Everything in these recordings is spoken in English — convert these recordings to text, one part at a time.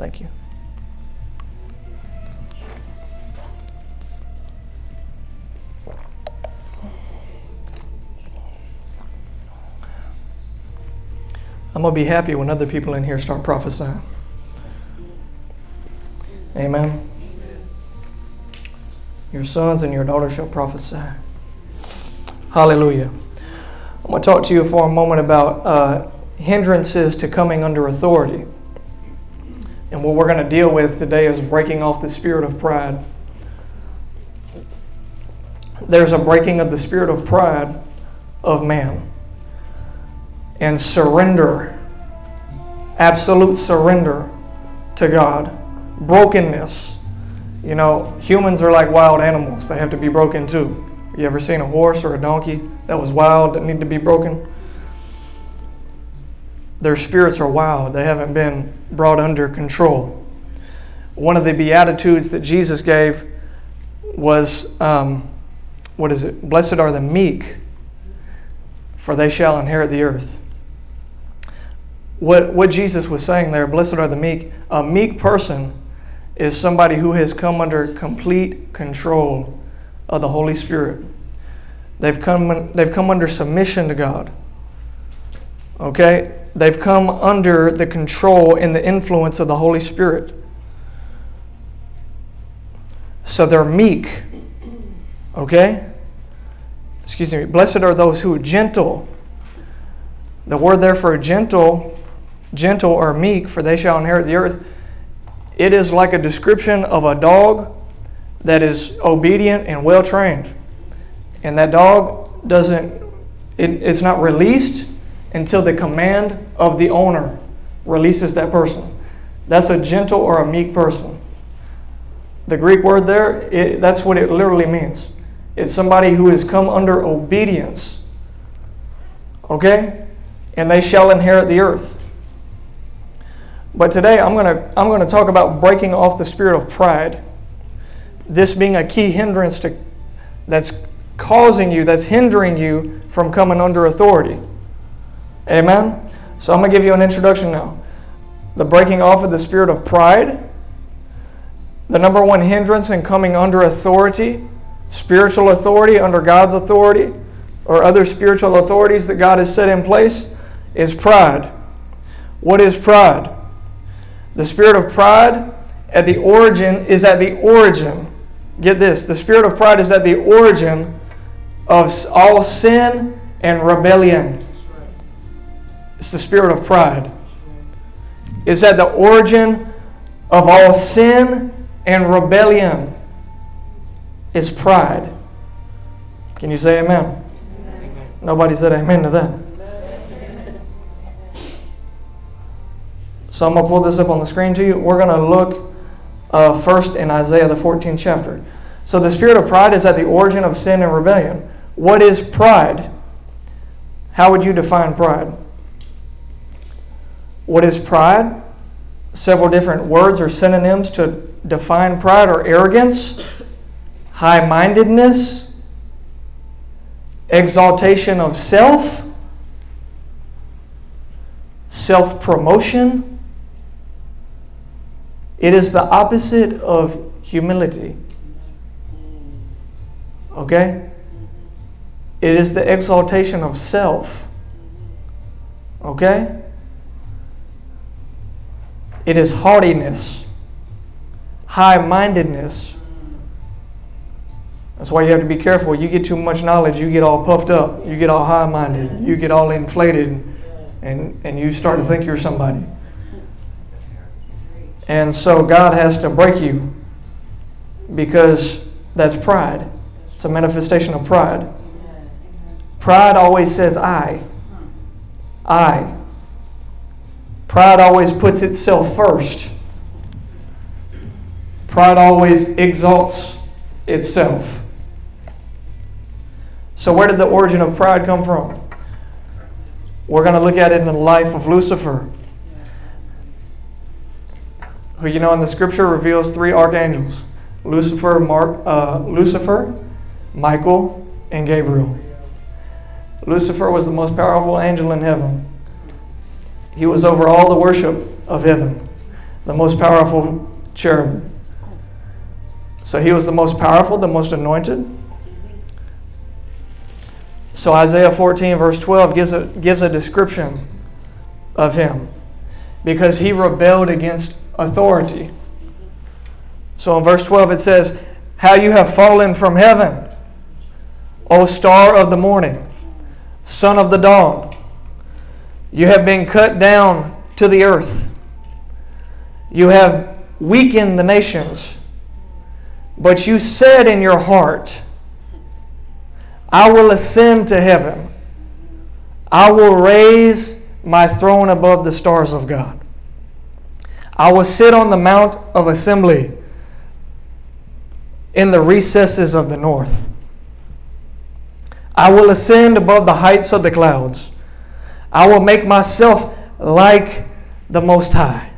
Thank you. I'm going to be happy when other people in here start prophesying. Amen. Your sons and your daughters shall prophesy. Hallelujah. I'm going to talk to you for a moment about uh, hindrances to coming under authority. And what we're going to deal with today is breaking off the spirit of pride. There's a breaking of the spirit of pride of man. And surrender, absolute surrender to God. Brokenness. You know, humans are like wild animals, they have to be broken too. You ever seen a horse or a donkey that was wild that need to be broken? Their spirits are wild. They haven't been brought under control. One of the beatitudes that Jesus gave was, um, what is it? Blessed are the meek, for they shall inherit the earth. What, what Jesus was saying there, blessed are the meek, a meek person is somebody who has come under complete control of the Holy Spirit. They've come, they've come under submission to God. Okay? They've come under the control and the influence of the Holy Spirit. So they're meek. Okay? Excuse me. Blessed are those who are gentle. The word there for gentle, gentle or meek, for they shall inherit the earth. It is like a description of a dog that is obedient and well trained. And that dog doesn't, it, it's not released until the command of the owner releases that person. That's a gentle or a meek person. The Greek word there, it, that's what it literally means. It's somebody who has come under obedience. Okay? And they shall inherit the earth. But today I'm going to I'm going to talk about breaking off the spirit of pride this being a key hindrance to, that's causing you, that's hindering you from coming under authority. Amen? So I'm going to give you an introduction now. The breaking off of the spirit of pride, the number one hindrance in coming under authority, spiritual authority, under God's authority, or other spiritual authorities that God has set in place, is pride. What is pride? The spirit of pride at the origin is at the origin Get this the spirit of pride is at the origin of all sin and rebellion. It's the spirit of pride. It's at the origin of all sin and rebellion. Is pride. Can you say amen? amen? Nobody said amen to that. So I'm going to pull this up on the screen to you. We're going to look uh, first in Isaiah, the 14th chapter. So the spirit of pride is at the origin of sin and rebellion. What is pride? How would you define pride? What is pride? Several different words or synonyms to define pride are arrogance, high mindedness, exaltation of self, self promotion, it is the opposite of humility. Okay? It is the exaltation of self. Okay? It is haughtiness, high mindedness. That's why you have to be careful. You get too much knowledge, you get all puffed up, you get all high minded, you get all inflated, and, and you start to think you're somebody. And so God has to break you because that's pride. It's a manifestation of pride. Pride always says I. I. Pride always puts itself first. Pride always exalts itself. So, where did the origin of pride come from? We're going to look at it in the life of Lucifer who you know in the scripture reveals three archangels Lucifer, Mark, uh, Lucifer, Michael, and Gabriel. Lucifer was the most powerful angel in heaven. He was over all the worship of heaven. the most powerful cherub. So he was the most powerful, the most anointed. So Isaiah 14, verse 12, gives a, gives a description of him because he rebelled against authority. So in verse 12 it says, How you have fallen from heaven, O star of the morning, son of the dawn. You have been cut down to the earth. You have weakened the nations. But you said in your heart, I will ascend to heaven. I will raise my throne above the stars of God. I will sit on the mount of assembly in the recesses of the north. I will ascend above the heights of the clouds. I will make myself like the Most High.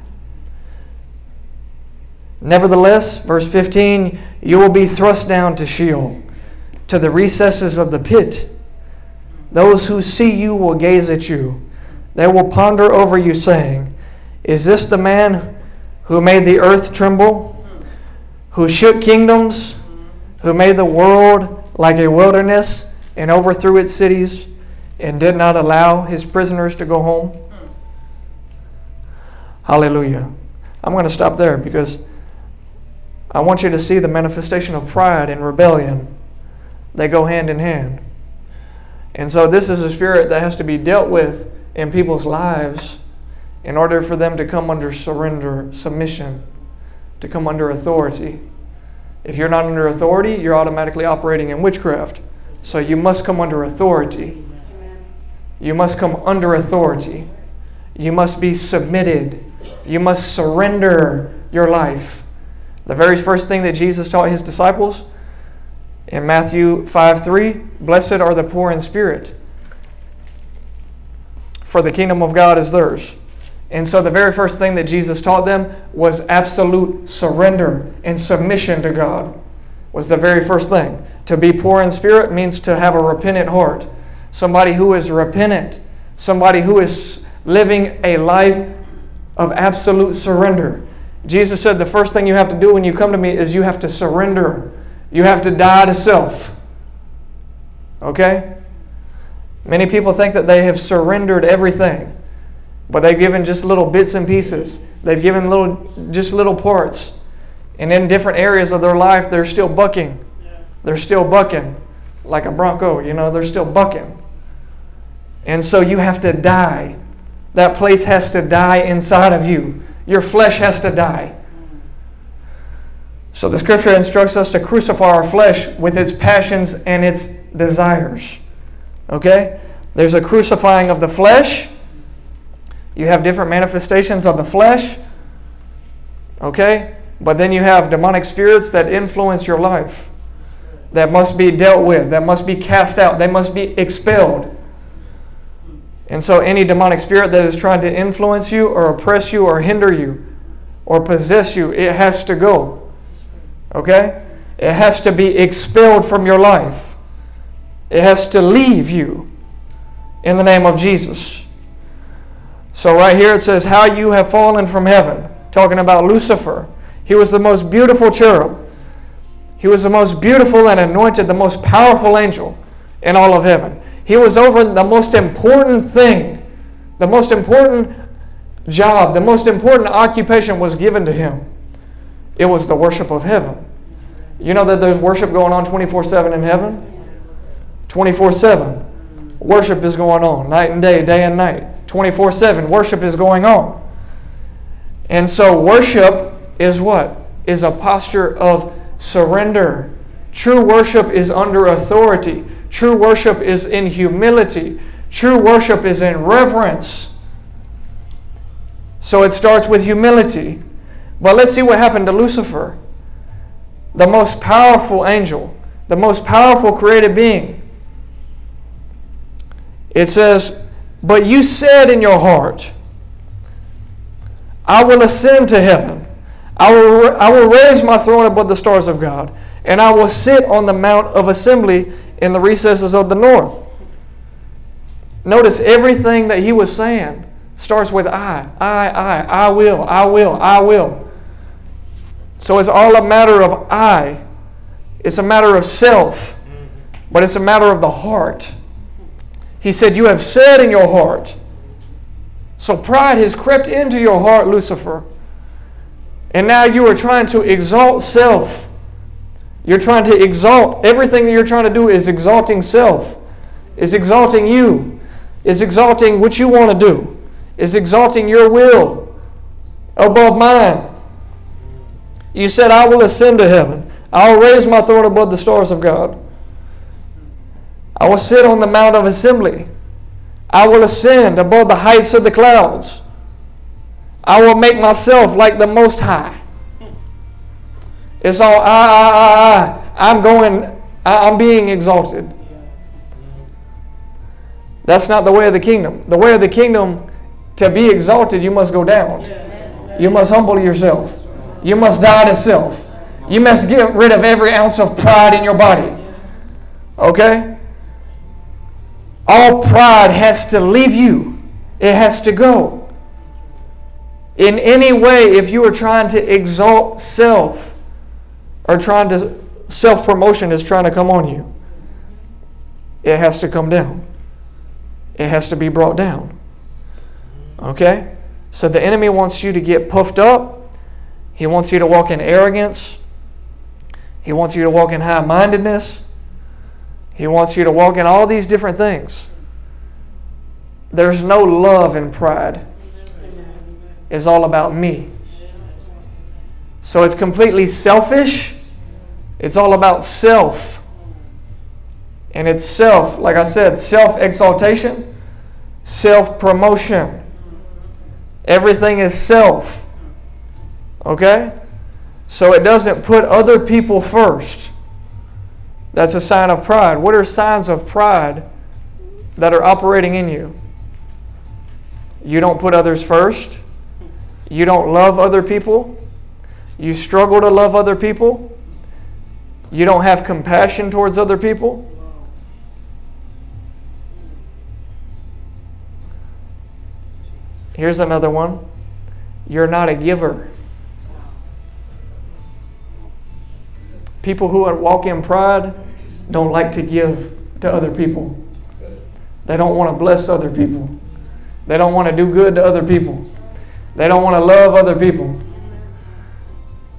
Nevertheless, verse 15, you will be thrust down to Sheol, to the recesses of the pit. Those who see you will gaze at you. They will ponder over you, saying, Is this the man who made the earth tremble, who shook kingdoms, who made the world like a wilderness and overthrew its cities and did not allow his prisoners to go home? Hallelujah. I'm going to stop there because I want you to see the manifestation of pride and rebellion. They go hand in hand. And so, this is a spirit that has to be dealt with in people's lives in order for them to come under surrender, submission, to come under authority. If you're not under authority, you're automatically operating in witchcraft. So, you must come under authority. You must come under authority. You must be submitted. You must surrender your life. The very first thing that Jesus taught his disciples in Matthew 5 3 Blessed are the poor in spirit, for the kingdom of God is theirs. And so the very first thing that Jesus taught them was absolute surrender and submission to God. Was the very first thing. To be poor in spirit means to have a repentant heart. Somebody who is repentant. Somebody who is living a life of absolute surrender. Jesus said the first thing you have to do when you come to me is you have to surrender. You have to die to self. Okay? Many people think that they have surrendered everything, but they've given just little bits and pieces. They've given little just little parts. And in different areas of their life, they're still bucking. They're still bucking like a bronco, you know, they're still bucking. And so you have to die. That place has to die inside of you. Your flesh has to die. So the scripture instructs us to crucify our flesh with its passions and its desires. Okay? There's a crucifying of the flesh. You have different manifestations of the flesh. Okay? But then you have demonic spirits that influence your life, that must be dealt with, that must be cast out, they must be expelled. And so, any demonic spirit that is trying to influence you or oppress you or hinder you or possess you, it has to go. Okay? It has to be expelled from your life. It has to leave you in the name of Jesus. So, right here it says, How you have fallen from heaven. Talking about Lucifer. He was the most beautiful cherub. He was the most beautiful and anointed, the most powerful angel in all of heaven. He was over the most important thing, the most important job, the most important occupation was given to him. It was the worship of heaven. You know that there's worship going on 24 7 in heaven? 24 7. Worship is going on night and day, day and night. 24 7. Worship is going on. And so, worship is what? Is a posture of surrender. True worship is under authority. True worship is in humility. True worship is in reverence. So it starts with humility. But let's see what happened to Lucifer, the most powerful angel, the most powerful created being. It says, But you said in your heart, I will ascend to heaven. I will, I will raise my throne above the stars of God, and I will sit on the mount of assembly in the recesses of the north. Notice everything that he was saying starts with I. I, I, I will, I will, I will. So it's all a matter of I. It's a matter of self, but it's a matter of the heart. He said, You have said in your heart. So pride has crept into your heart, Lucifer. And now you are trying to exalt self. You're trying to exalt. Everything that you're trying to do is exalting self, is exalting you, is exalting what you want to do, is exalting your will above mine. You said, I will ascend to heaven. I will raise my throne above the stars of God. I will sit on the mount of assembly. I will ascend above the heights of the clouds. I will make myself like the Most High. It's all I, I, I, I. I'm going, I, I'm being exalted. That's not the way of the kingdom. The way of the kingdom, to be exalted, you must go down. You must humble yourself. You must die to self. You must get rid of every ounce of pride in your body. Okay? All pride has to leave you, it has to go. In any way, if you are trying to exalt self or trying to self promotion is trying to come on you, it has to come down. It has to be brought down. Okay? So the enemy wants you to get puffed up. He wants you to walk in arrogance. He wants you to walk in high mindedness. He wants you to walk in all these different things. There's no love in pride. It's all about me. So it's completely selfish. It's all about self. And it's self, like I said, self exaltation, self promotion. Everything is self. Okay? So it doesn't put other people first. That's a sign of pride. What are signs of pride that are operating in you? You don't put others first. You don't love other people. You struggle to love other people. You don't have compassion towards other people. Here's another one. You're not a giver. People who walk in pride don't like to give to other people. They don't want to bless other people. They don't want to do good to other people. They don't want to love other people.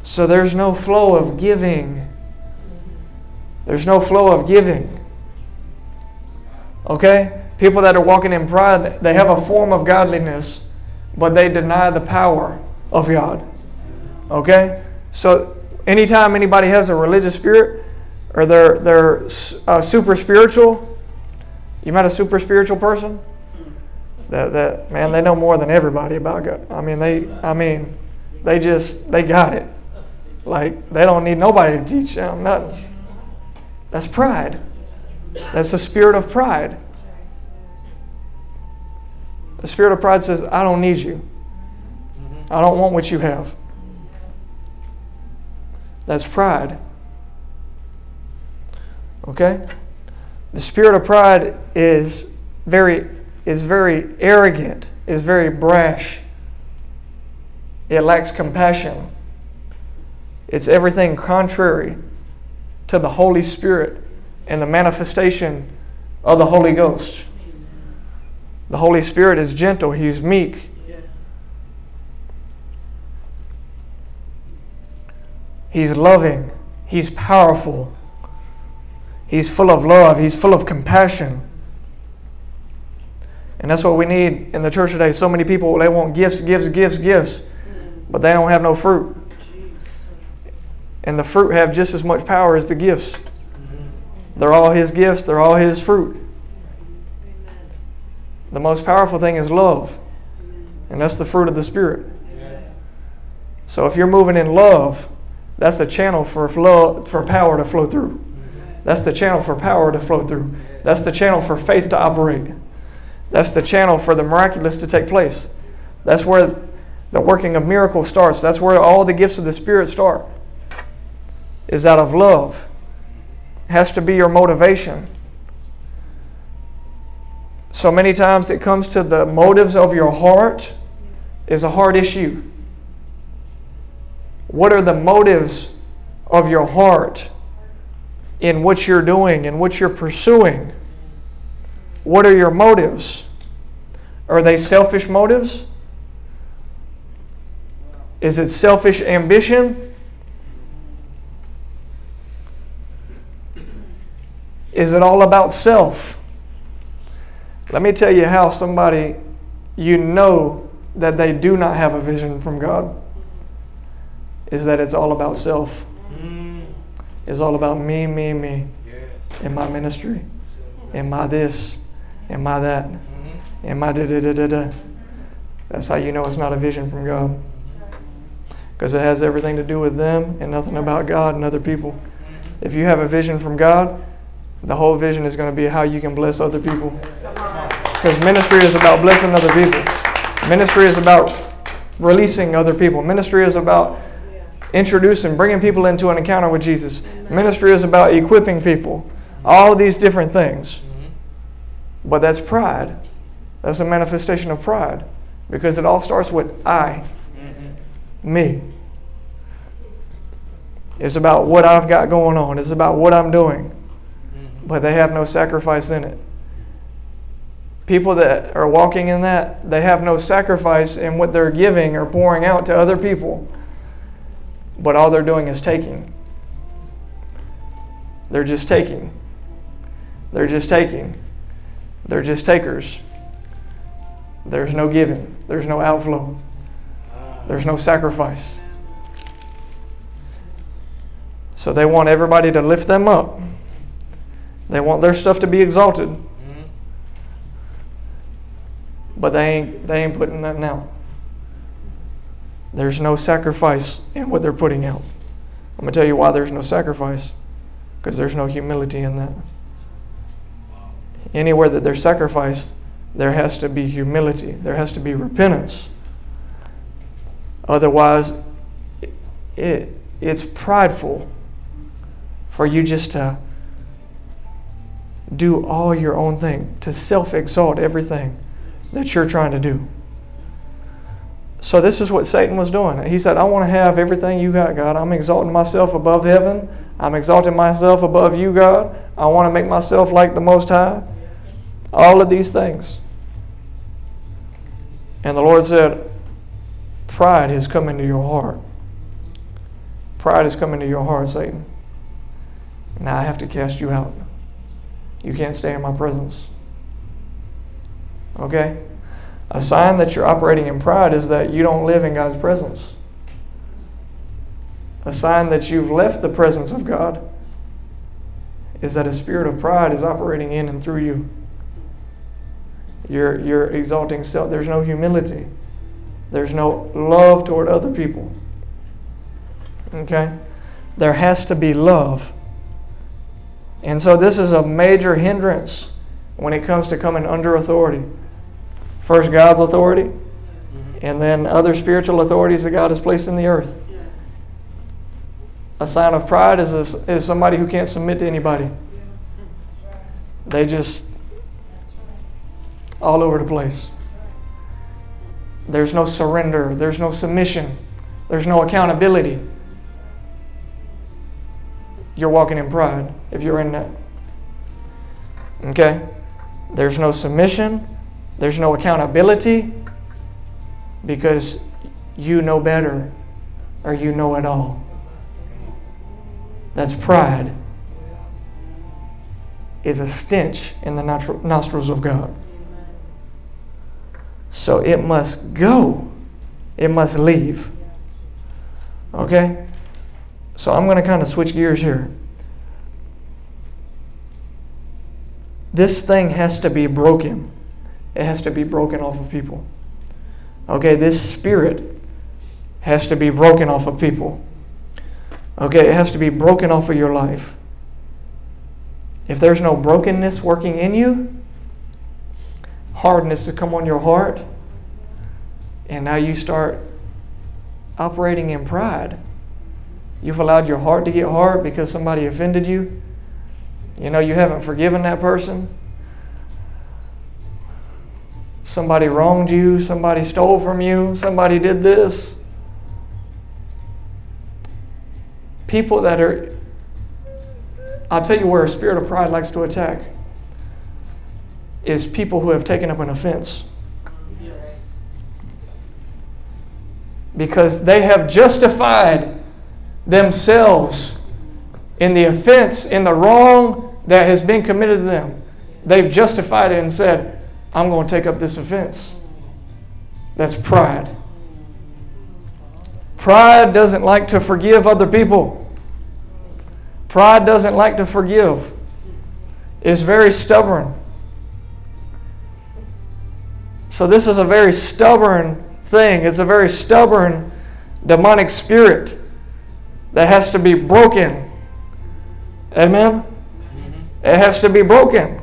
So there's no flow of giving. There's no flow of giving. Okay? People that are walking in pride, they have a form of godliness, but they deny the power of God. Okay? So anytime anybody has a religious spirit or they're, they're uh, super spiritual, you met a super spiritual person? that that man they know more than everybody about God. I mean they I mean they just they got it. Like they don't need nobody to teach them nothing. That's pride. That's the spirit of pride. The spirit of pride says, I don't need you. I don't want what you have. That's pride. Okay? The spirit of pride is very is very arrogant, is very brash. It lacks compassion. It's everything contrary to the Holy Spirit and the manifestation of the Holy Ghost. The Holy Spirit is gentle, He's meek. He's loving, He's powerful, He's full of love, He's full of compassion. And that's what we need in the church today. So many people, they want gifts, gifts, gifts, gifts, but they don't have no fruit. And the fruit have just as much power as the gifts. They're all His gifts, they're all His fruit. The most powerful thing is love, and that's the fruit of the Spirit. So if you're moving in love, that's a channel for flow, for power to flow through. That's the channel for power to flow through. That's the channel for faith to operate. That's the channel for the miraculous to take place. That's where the working of miracles starts. That's where all the gifts of the Spirit start. Is out of love. It has to be your motivation. So many times it comes to the motives of your heart is a hard issue. What are the motives of your heart in what you're doing and what you're pursuing? What are your motives? Are they selfish motives? Is it selfish ambition? Is it all about self? Let me tell you how somebody you know that they do not have a vision from God is that it's all about self. Mm. It's all about me, me, me. In my ministry. In my this. In my that. Mm-hmm. In my da da da da da. That's how you know it's not a vision from God. Because it has everything to do with them and nothing about God and other people. If you have a vision from God, the whole vision is going to be how you can bless other people. Because ministry is about blessing other people. Ministry is about releasing other people. Ministry is about introducing, bringing people into an encounter with Jesus. Ministry is about equipping people. All these different things. But that's pride. That's a manifestation of pride. Because it all starts with I, me. It's about what I've got going on, it's about what I'm doing. But they have no sacrifice in it. People that are walking in that, they have no sacrifice in what they're giving or pouring out to other people but all they're doing is taking. They're just taking. They're just taking. They're just takers. There's no giving. There's no outflow. There's no sacrifice. So they want everybody to lift them up. They want their stuff to be exalted. Mm-hmm. But they ain't they ain't putting nothing out. There's no sacrifice in what they're putting out. I'm going to tell you why there's no sacrifice because there's no humility in that. Anywhere that there's sacrifice, there has to be humility, there has to be repentance. Otherwise, it, it's prideful for you just to do all your own thing, to self exalt everything that you're trying to do. So this is what Satan was doing. He said, I want to have everything you got, God. I'm exalting myself above heaven. I'm exalting myself above you, God. I want to make myself like the Most High. All of these things. And the Lord said, Pride has come into your heart. Pride has come into your heart, Satan. Now I have to cast you out. You can't stay in my presence. Okay? A sign that you're operating in pride is that you don't live in God's presence. A sign that you've left the presence of God is that a spirit of pride is operating in and through you. You're, you're exalting self. There's no humility. There's no love toward other people. Okay? There has to be love. And so this is a major hindrance when it comes to coming under authority. First, God's authority, and then other spiritual authorities that God has placed in the earth. A sign of pride is, a, is somebody who can't submit to anybody. They just all over the place. There's no surrender. There's no submission. There's no accountability. You're walking in pride if you're in that. Okay? There's no submission. There's no accountability because you know better or you know it all. That's pride. Is a stench in the nostrils of God. So it must go. It must leave. Okay? So I'm going to kind of switch gears here. This thing has to be broken. It has to be broken off of people. Okay, this spirit has to be broken off of people. Okay, it has to be broken off of your life. If there's no brokenness working in you, hardness to come on your heart, and now you start operating in pride. You've allowed your heart to get hard because somebody offended you. You know, you haven't forgiven that person. somebody wronged you, somebody stole from you, somebody did this. People that are, I'll tell you where a spirit of pride likes to attack is people who have taken up an offense. Because they have justified themselves in the offense, in the wrong that has been committed to them. They've justified it and said, I'm going to take up this offense. That's pride. Pride doesn't like to forgive other people. Pride doesn't like to forgive. It's very stubborn. So, this is a very stubborn thing. It's a very stubborn demonic spirit that has to be broken. Amen? It has to be broken.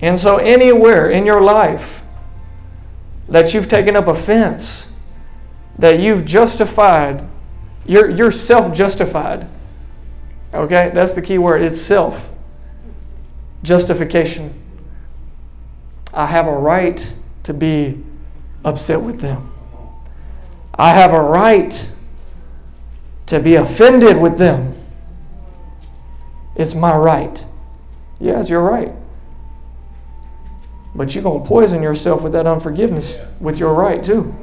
And so, anywhere in your life that you've taken up offense, that you've justified, you're, you're self justified. Okay? That's the key word. It's self justification. I have a right to be upset with them. I have a right to be offended with them. It's my right. Yes, you're right. But you're going to poison yourself with that unforgiveness with your right, too.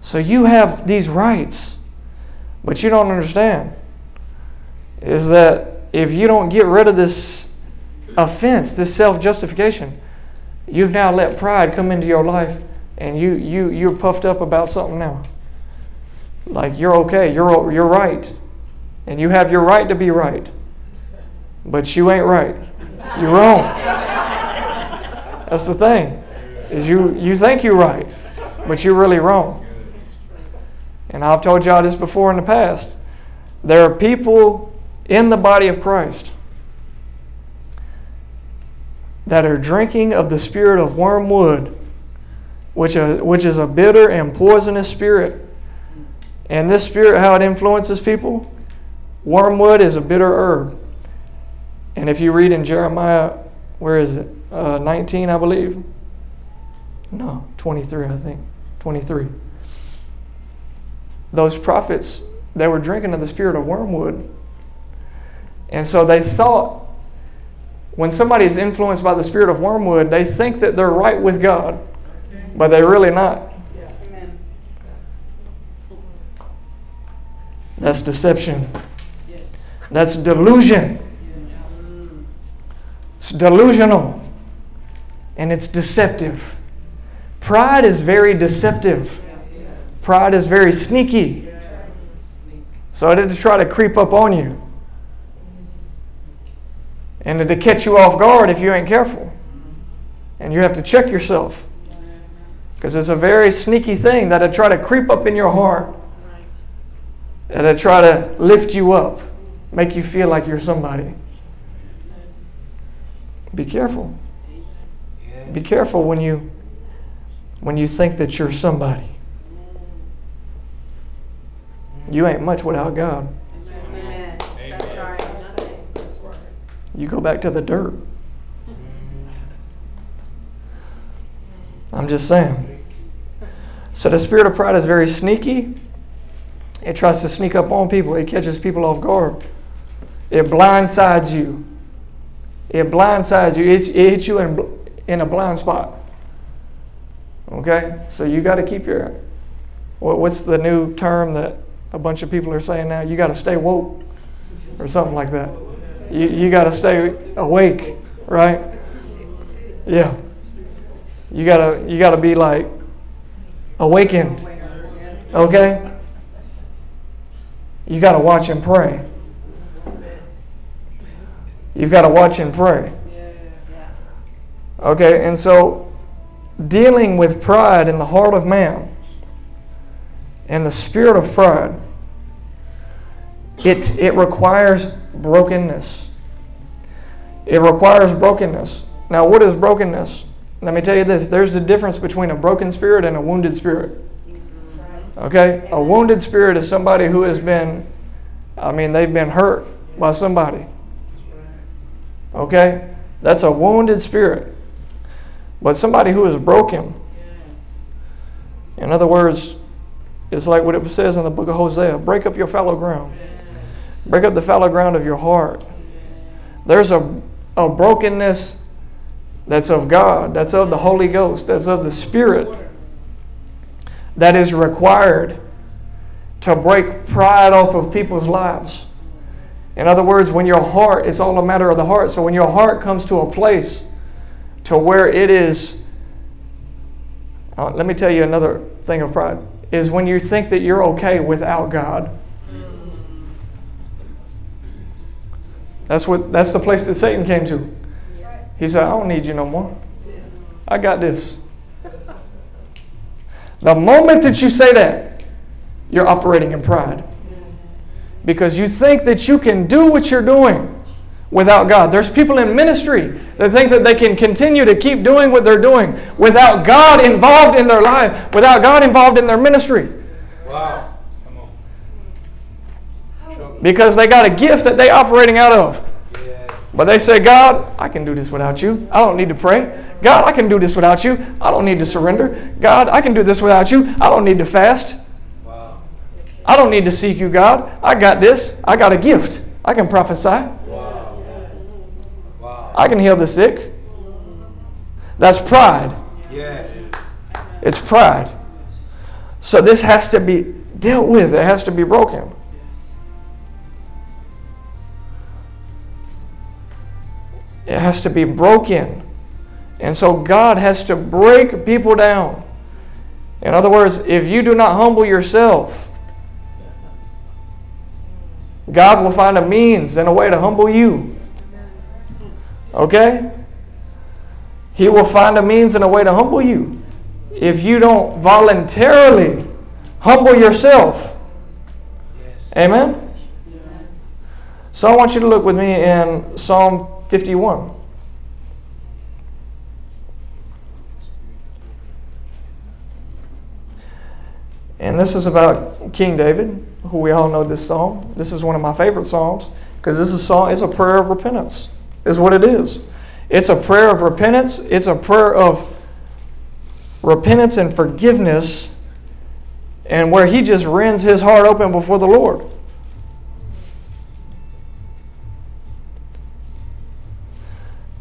So you have these rights, but you don't understand is that if you don't get rid of this offense, this self justification. You've now let pride come into your life and you, you, you're puffed up about something now. Like you're okay, you're, you're right. And you have your right to be right. But you ain't right. You're wrong. That's the thing. Is you, you think you're right, but you're really wrong. And I've told y'all this before in the past. There are people in the body of Christ that are drinking of the spirit of wormwood, which, uh, which is a bitter and poisonous spirit. And this spirit, how it influences people, wormwood is a bitter herb. And if you read in Jeremiah, where is it? Uh, 19, I believe. No, 23, I think. 23. Those prophets, they were drinking of the spirit of wormwood. And so they thought when somebody is influenced by the spirit of wormwood, they think that they're right with God, but they're really not. That's deception. That's delusion. It's delusional. And it's deceptive. Pride is very deceptive. Pride is very sneaky. So it'll try to creep up on you and to catch you off guard if you ain't careful. And you have to check yourself. Because it's a very sneaky thing that'll try to creep up in your heart. That'll try to lift you up, make you feel like you're somebody. Be careful. Be careful when you when you think that you're somebody. You ain't much without God. you go back to the dirt. I'm just saying. So the spirit of pride is very sneaky. It tries to sneak up on people. It catches people off guard. It blindsides you. It blindsides you. It, it hits you in, in a blind spot. Okay? So you got to keep your. What, what's the new term that a bunch of people are saying now? You got to stay woke or something like that. You, you got to stay awake, right? Yeah. You gotta you gotta be like awakened. Okay? You gotta watch and pray. You've got to watch and pray. Okay, and so dealing with pride in the heart of man and the spirit of pride, it, it requires brokenness. It requires brokenness. Now, what is brokenness? Let me tell you this there's a difference between a broken spirit and a wounded spirit. Mm-hmm. Okay? A wounded spirit is somebody who has been, I mean, they've been hurt by somebody. Okay? That's a wounded spirit. But somebody who is broken. In other words, it's like what it says in the book of Hosea break up your fallow ground. Break up the fallow ground of your heart. There's a, a brokenness that's of God, that's of the Holy Ghost, that's of the Spirit that is required to break pride off of people's lives. In other words, when your heart, it's all a matter of the heart. So when your heart comes to a place to where it is, uh, let me tell you another thing of pride, is when you think that you're okay without God. That's what that's the place that Satan came to. He said, I don't need you no more. I got this. The moment that you say that, you're operating in pride. Because you think that you can do what you're doing without God. There's people in ministry that think that they can continue to keep doing what they're doing without God involved in their life, without God involved in their ministry. Wow. Because they got a gift that they're operating out of. But they say, God, I can do this without you. I don't need to pray. God, I can do this without you. I don't need to surrender. God, I can do this without you. I don't need to fast. I don't need to seek you, God. I got this. I got a gift. I can prophesy. Wow. Wow. I can heal the sick. That's pride. Yes. It's pride. So this has to be dealt with. It has to be broken. It has to be broken. And so God has to break people down. In other words, if you do not humble yourself, God will find a means and a way to humble you. Okay? He will find a means and a way to humble you. If you don't voluntarily humble yourself. Amen? So I want you to look with me in Psalm 51. And this is about King David, who we all know this psalm. This is one of my favorite psalms because this is a song, it's a prayer of repentance, is what it is. It's a prayer of repentance, it's a prayer of repentance and forgiveness, and where he just rends his heart open before the Lord.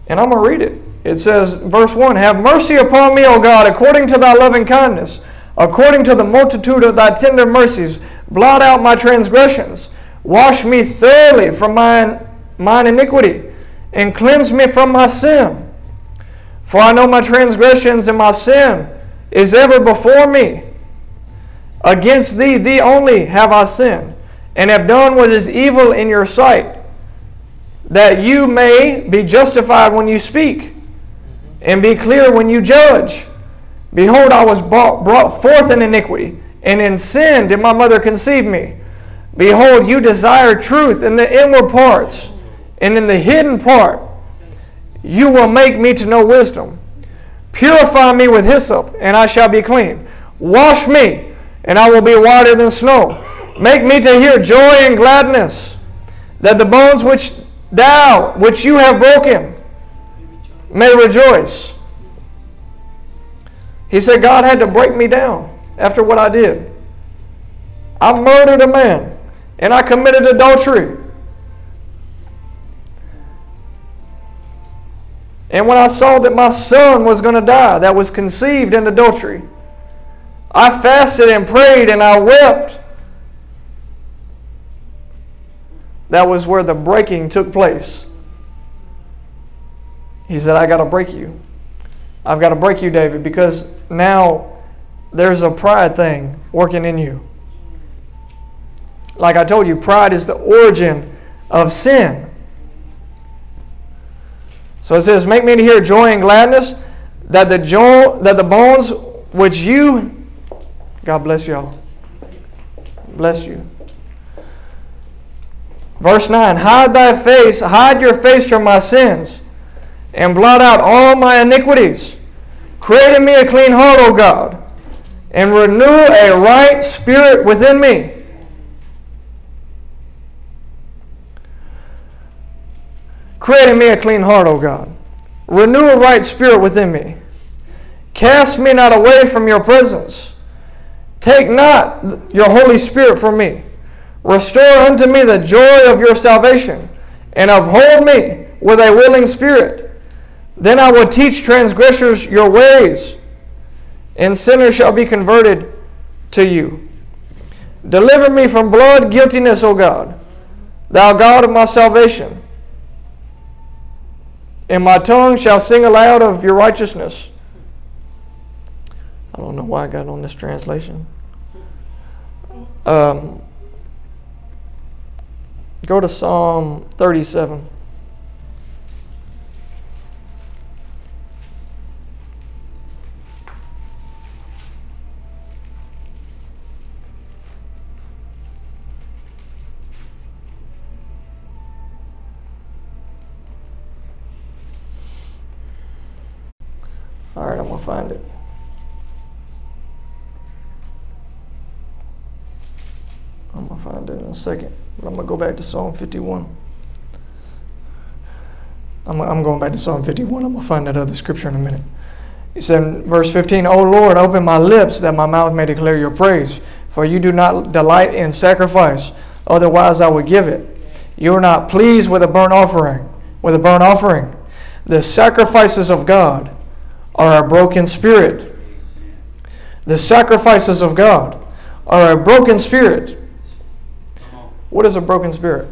And I'm going to read it. It says, verse 1 Have mercy upon me, O God, according to thy loving kindness According to the multitude of thy tender mercies, blot out my transgressions. Wash me thoroughly from mine, mine iniquity, and cleanse me from my sin. For I know my transgressions and my sin is ever before me. Against thee, thee only, have I sinned, and have done what is evil in your sight, that you may be justified when you speak, and be clear when you judge. Behold, I was brought forth in iniquity, and in sin did my mother conceive me. Behold, you desire truth in the inward parts, and in the hidden part you will make me to know wisdom. Purify me with hyssop, and I shall be clean. Wash me, and I will be whiter than snow. Make me to hear joy and gladness, that the bones which thou, which you have broken, may rejoice. He said, God had to break me down after what I did. I murdered a man and I committed adultery. And when I saw that my son was going to die, that was conceived in adultery, I fasted and prayed and I wept. That was where the breaking took place. He said, I got to break you. I've got to break you, David, because now there's a pride thing working in you. Like I told you, pride is the origin of sin. So it says, Make me to hear joy and gladness, that the joy, that the bones which you God bless y'all. Bless you. Verse 9 Hide thy face, hide your face from my sins, and blot out all my iniquities. Create in me a clean heart, O God, and renew a right spirit within me. Create in me a clean heart, O God. Renew a right spirit within me. Cast me not away from your presence. Take not your Holy Spirit from me. Restore unto me the joy of your salvation, and uphold me with a willing spirit. Then I will teach transgressors your ways, and sinners shall be converted to you. Deliver me from blood guiltiness, O God, thou God of my salvation. And my tongue shall sing aloud of your righteousness. I don't know why I got on this translation. Um, go to Psalm 37. All right, I'm going to find it. I'm going to find it in a second. But I'm going to go back to Psalm 51. I'm, I'm going back to Psalm 51. I'm going to find that other scripture in a minute. He said verse 15, O Lord, open my lips that my mouth may declare your praise. For you do not delight in sacrifice, otherwise I would give it. You are not pleased with a burnt offering, with a burnt offering. The sacrifices of God are a broken spirit. The sacrifices of God are a broken spirit. What is a broken spirit?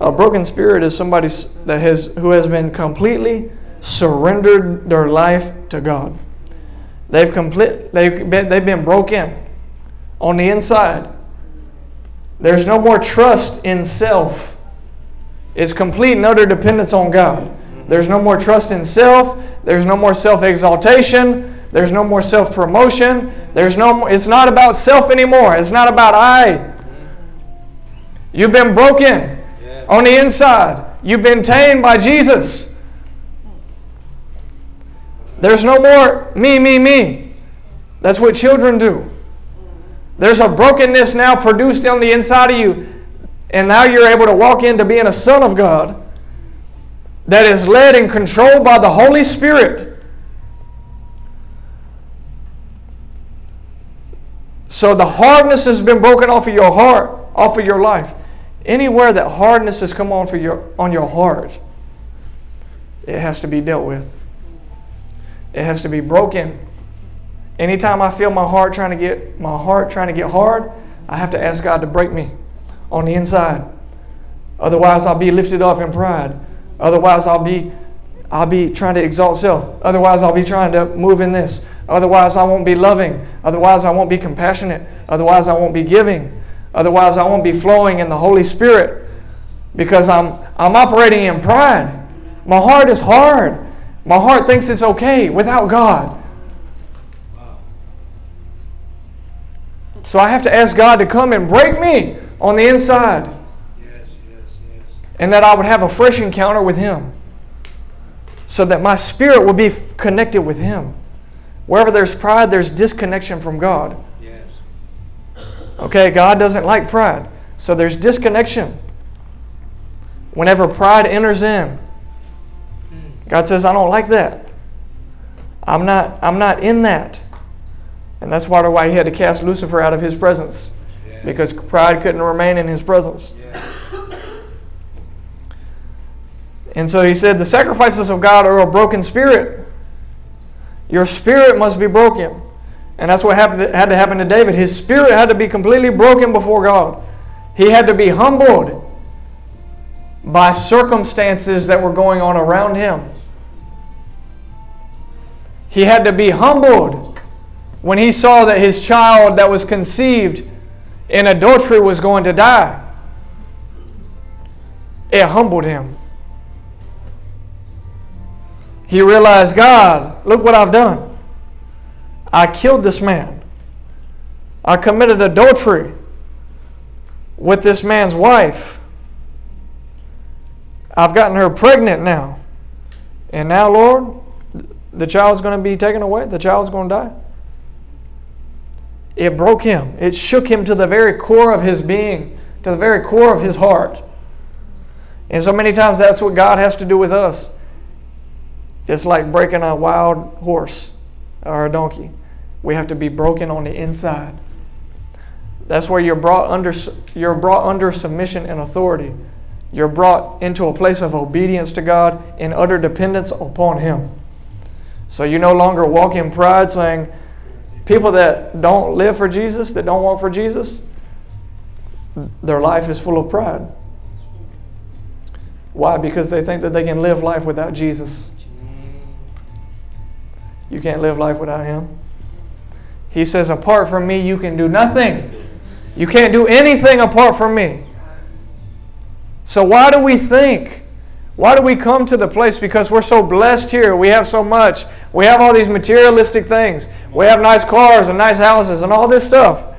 A broken spirit is somebody that has who has been completely surrendered their life to God. They've complete they've been, they've been broken on the inside. There's no more trust in self. It's complete and utter dependence on God. There's no more trust in self. There's no more self exaltation. There's no more self promotion. There's no more, it's not about self anymore. It's not about I. You've been broken on the inside. You've been tamed by Jesus. There's no more me, me, me. That's what children do. There's a brokenness now produced on the inside of you, and now you're able to walk into being a son of God that is led and controlled by the Holy Spirit. So the hardness has been broken off of your heart, off of your life. Anywhere that hardness has come on for your on your heart, it has to be dealt with. It has to be broken. Anytime I feel my heart trying to get my heart trying to get hard, I have to ask God to break me on the inside. Otherwise, I'll be lifted up in pride. Otherwise, I'll be I'll be trying to exalt self. Otherwise, I'll be trying to move in this. Otherwise, I won't be loving. Otherwise, I won't be compassionate. Otherwise, I won't be giving. Otherwise, I won't be flowing in the Holy Spirit because I'm I'm operating in pride. My heart is hard. My heart thinks it's okay without God. So I have to ask God to come and break me on the inside. Yes, yes, yes. And that I would have a fresh encounter with Him. So that my spirit will be connected with Him. Wherever there's pride, there's disconnection from God. Okay, God doesn't like pride. So there's disconnection. Whenever pride enters in, God says, I don't like that. I'm not, I'm not in that. And that's of why he had to cast Lucifer out of his presence. Yeah. Because pride couldn't remain in his presence. Yeah. And so he said, The sacrifices of God are a broken spirit. Your spirit must be broken. And that's what happened, had to happen to David. His spirit had to be completely broken before God. He had to be humbled by circumstances that were going on around him. He had to be humbled when he saw that his child that was conceived in adultery was going to die. It humbled him. He realized, God, look what I've done. I killed this man. I committed adultery with this man's wife. I've gotten her pregnant now. And now, Lord, the child's going to be taken away. The child's going to die. It broke him. It shook him to the very core of his being, to the very core of his heart. And so many times that's what God has to do with us. It's like breaking a wild horse or a donkey. We have to be broken on the inside. That's where you're brought under you're brought under submission and authority. You're brought into a place of obedience to God in utter dependence upon Him. So you no longer walk in pride saying, people that don't live for Jesus, that don't walk for Jesus, their life is full of pride. Why? Because they think that they can live life without Jesus. You can't live life without Him. He says, apart from me, you can do nothing. You can't do anything apart from me. So, why do we think? Why do we come to the place? Because we're so blessed here. We have so much. We have all these materialistic things. We have nice cars and nice houses and all this stuff.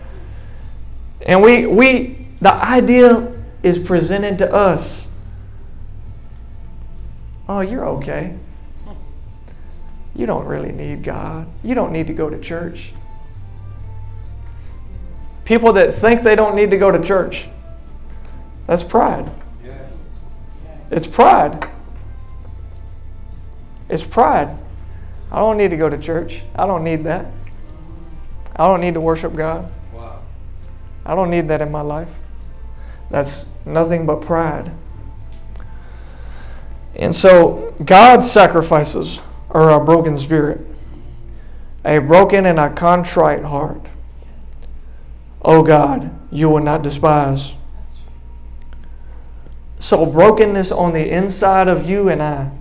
And we, we the idea is presented to us. Oh, you're okay. You don't really need God. You don't need to go to church. People that think they don't need to go to church. That's pride. It's pride. It's pride. I don't need to go to church. I don't need that. I don't need to worship God. I don't need that in my life. That's nothing but pride. And so God's sacrifices are a broken spirit, a broken and a contrite heart. Oh God, you will not despise. So, brokenness on the inside of you and I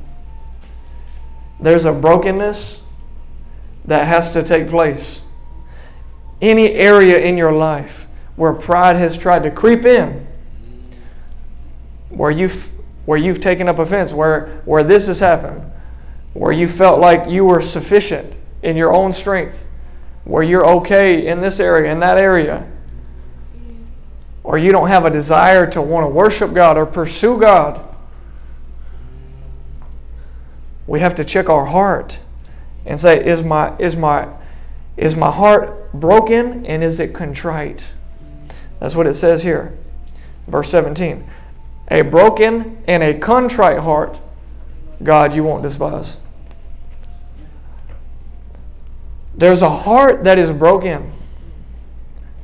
there's a brokenness that has to take place. Any area in your life where pride has tried to creep in, where you've where you've taken up offense, where where this has happened, where you felt like you were sufficient in your own strength, where you're okay in this area, in that area, or you don't have a desire to want to worship God or pursue God we have to check our heart and say, is my is my is my heart broken and is it contrite? That's what it says here. Verse 17. A broken and a contrite heart, God, you won't despise. There's a heart that is broken.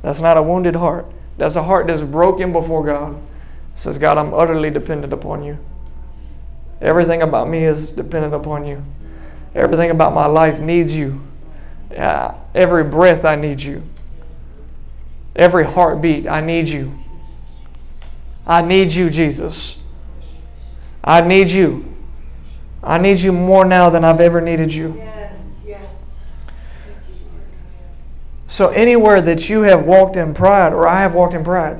That's not a wounded heart. That's a heart that's broken before God. It says, God, I'm utterly dependent upon you. Everything about me is dependent upon you. Everything about my life needs you. Uh, every breath, I need you. Every heartbeat, I need you. I need you, Jesus. I need you. I need you more now than I've ever needed you. Yes, yes. So, anywhere that you have walked in pride, or I have walked in pride,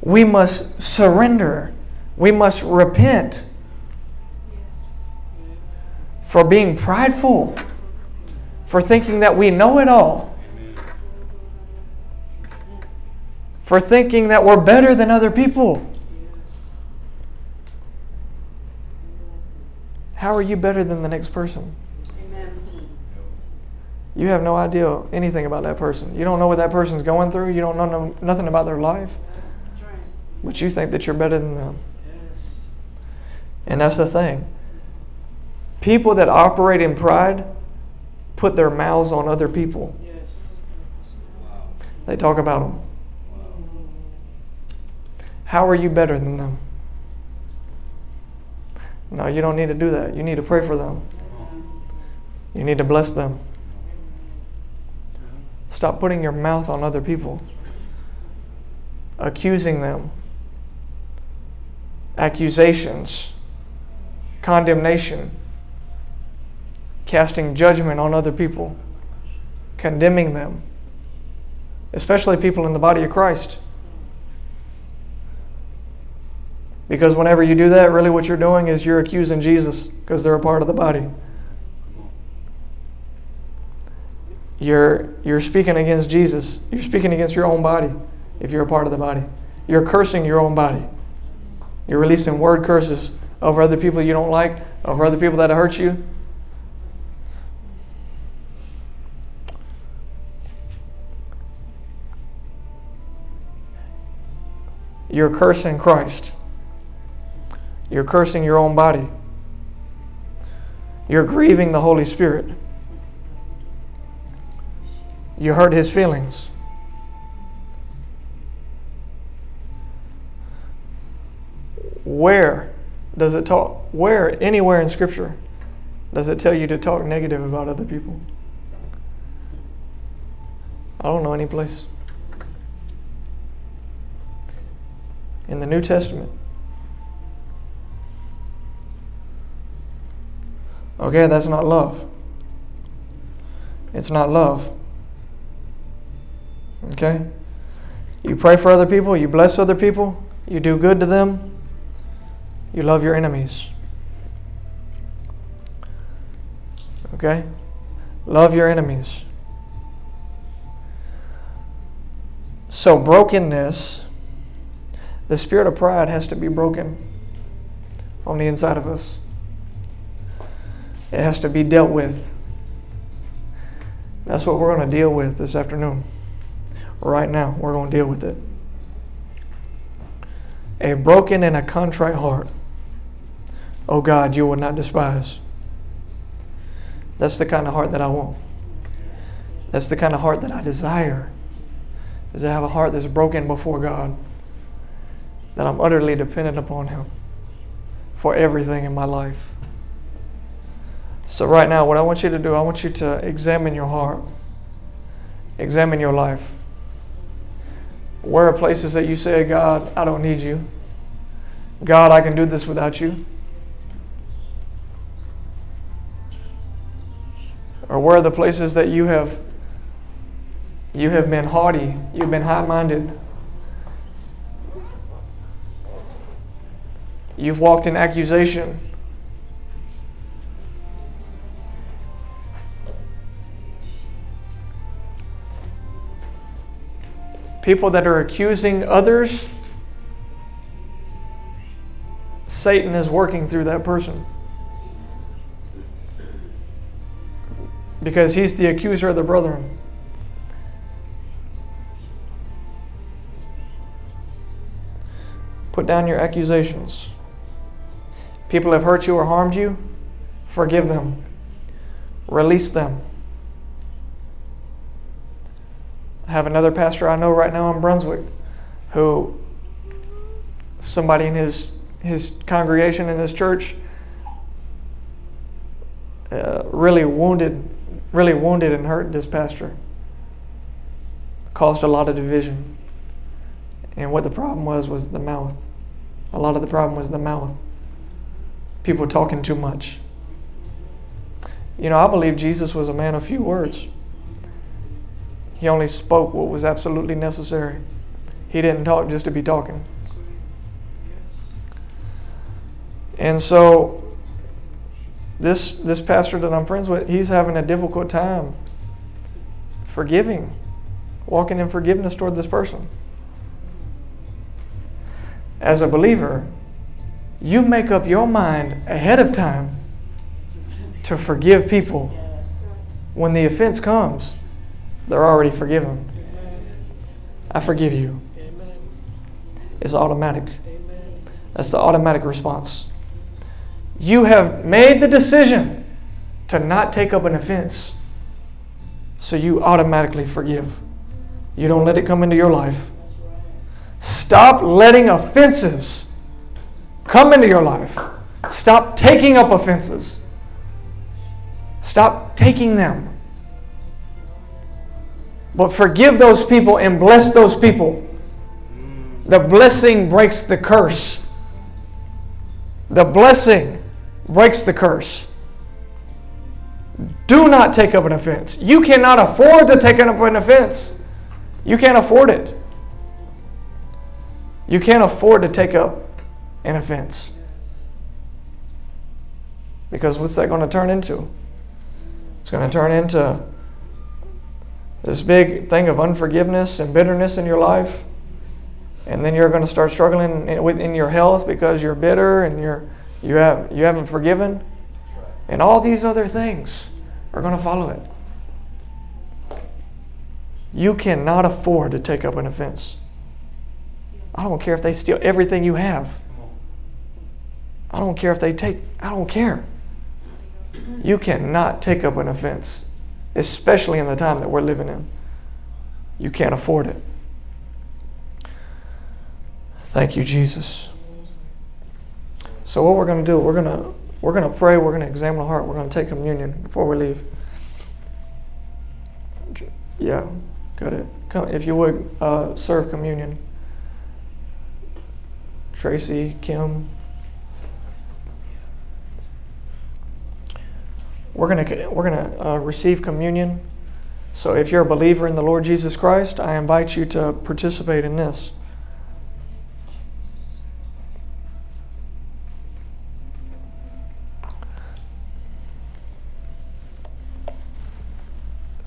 we must surrender. We must repent for being prideful, for thinking that we know it all, for thinking that we're better than other people. How are you better than the next person? You have no idea anything about that person. You don't know what that person's going through. You don't know nothing about their life. But you think that you're better than them. And that's the thing. People that operate in pride put their mouths on other people. They talk about them. How are you better than them? No, you don't need to do that. You need to pray for them. You need to bless them. Stop putting your mouth on other people, accusing them, accusations, condemnation. Casting judgment on other people, condemning them, especially people in the body of Christ. Because whenever you do that, really what you're doing is you're accusing Jesus because they're a part of the body. You're, you're speaking against Jesus. You're speaking against your own body if you're a part of the body. You're cursing your own body. You're releasing word curses over other people you don't like, over other people that hurt you, you're cursing Christ. You're cursing your own body. You're grieving the Holy Spirit. You hurt his feelings. Where does it talk? Where, anywhere in Scripture, does it tell you to talk negative about other people? I don't know any place. In the New Testament. Okay, that's not love. It's not love. Okay? You pray for other people, you bless other people, you do good to them, you love your enemies. Okay? Love your enemies. So, brokenness, the spirit of pride has to be broken on the inside of us. It has to be dealt with. That's what we're going to deal with this afternoon. Right now, we're going to deal with it. A broken and a contrite heart. Oh God, you will not despise. That's the kind of heart that I want. That's the kind of heart that I desire. Is to have a heart that's broken before God. That I'm utterly dependent upon Him for everything in my life. So, right now, what I want you to do, I want you to examine your heart, examine your life. Where are places that you say, God, I don't need you? God, I can do this without you? Or where are the places that you have you have been haughty, you've been high-minded. You've walked in accusation. People that are accusing others, Satan is working through that person. because he's the accuser of the brethren. Put down your accusations. People have hurt you or harmed you, forgive them, release them. I have another pastor I know right now in Brunswick who somebody in his his congregation in his church uh, really wounded really wounded and hurt this pastor. Caused a lot of division. And what the problem was was the mouth. A lot of the problem was the mouth. People talking too much. You know, I believe Jesus was a man of few words. He only spoke what was absolutely necessary. He didn't talk just to be talking. And so this this pastor that I'm friends with, he's having a difficult time forgiving, walking in forgiveness toward this person. As a believer, you make up your mind ahead of time to forgive people. When the offense comes, they're already forgiven. I forgive you. It's automatic. That's the automatic response. You have made the decision to not take up an offense. So you automatically forgive. You don't let it come into your life. Stop letting offenses come into your life. Stop taking up offenses. Stop taking them. But forgive those people and bless those people. The blessing breaks the curse. The blessing breaks the curse. Do not take up an offense. You cannot afford to take up an offense. You can't afford it. You can't afford to take up an offense. Because what's that going to turn into? It's going to turn into this big thing of unforgiveness and bitterness in your life. And then you're going to start struggling in, in your health because you're bitter and you're you have you haven't forgiven, and all these other things are going to follow it. You cannot afford to take up an offense. I don't care if they steal everything you have. I don't care if they take. I don't care. You cannot take up an offense, especially in the time that we're living in. You can't afford it. Thank you, Jesus. So what we're going to do, we're going to we're going to pray, we're going to examine the heart, we're going to take communion before we leave. Yeah, got it. Come, if you would uh, serve communion. Tracy, Kim. We're gonna we're gonna uh, receive communion. So if you're a believer in the Lord Jesus Christ, I invite you to participate in this.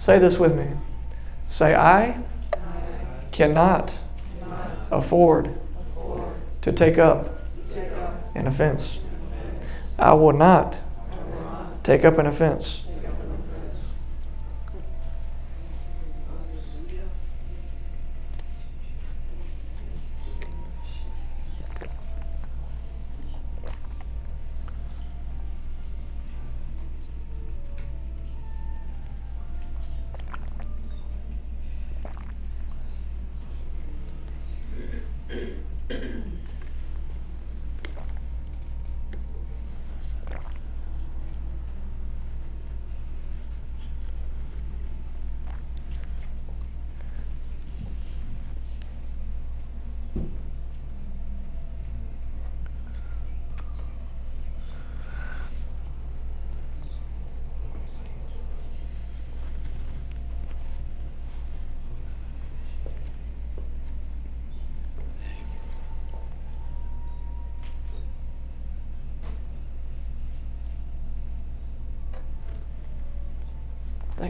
Say this with me. Say, I cannot afford to take up an offense. I will not take up an offense.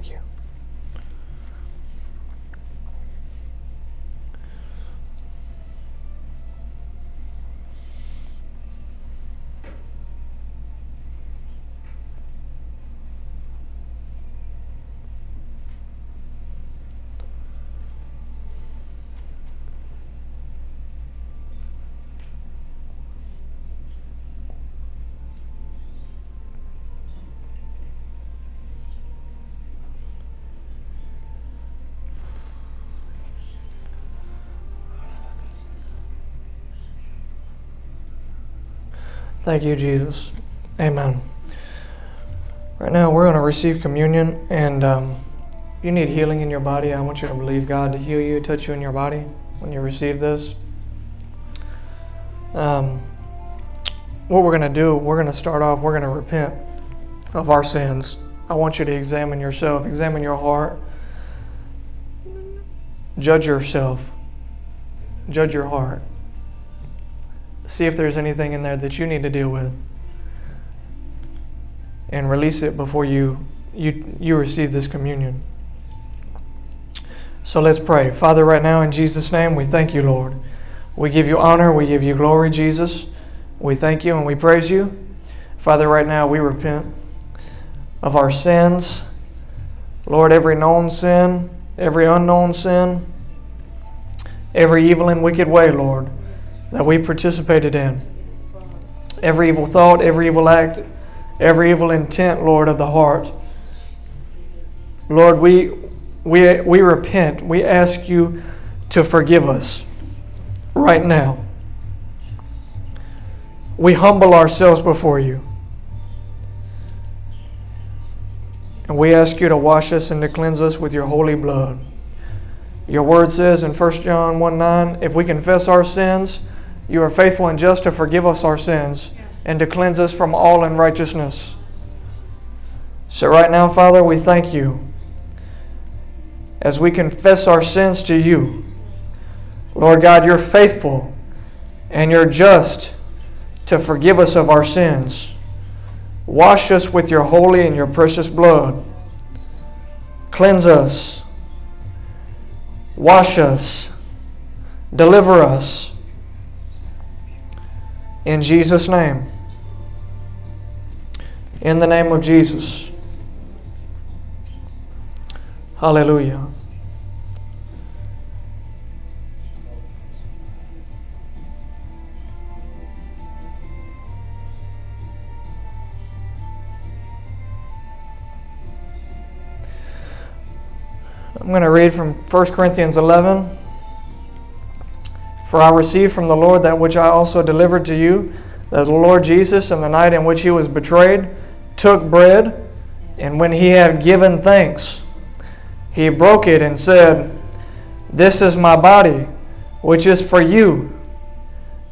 Thank you. Thank you, Jesus. Amen. Right now, we're going to receive communion, and um, you need healing in your body. I want you to believe God to heal you, touch you in your body when you receive this. Um, what we're going to do, we're going to start off, we're going to repent of our sins. I want you to examine yourself, examine your heart, judge yourself, judge your heart. See if there's anything in there that you need to deal with. And release it before you you you receive this communion. So let's pray. Father, right now in Jesus' name, we thank you, Lord. We give you honor, we give you glory, Jesus. We thank you and we praise you. Father, right now we repent of our sins. Lord, every known sin, every unknown sin, every evil and wicked way, Lord that we participated in. Every evil thought, every evil act, every evil intent, Lord, of the heart. Lord, we, we, we repent. We ask you to forgive us right now. We humble ourselves before you. And we ask you to wash us and to cleanse us with your holy blood. Your word says in 1 John 1 9, if we confess our sins, you are faithful and just to forgive us our sins and to cleanse us from all unrighteousness. So, right now, Father, we thank you as we confess our sins to you. Lord God, you're faithful and you're just to forgive us of our sins. Wash us with your holy and your precious blood. Cleanse us. Wash us. Deliver us in Jesus' name. In the name of Jesus. Hallelujah. I'm going to read from 1 Corinthians 11. For I received from the Lord that which I also delivered to you, that the Lord Jesus, in the night in which he was betrayed, took bread, and when he had given thanks, he broke it and said, This is my body, which is for you.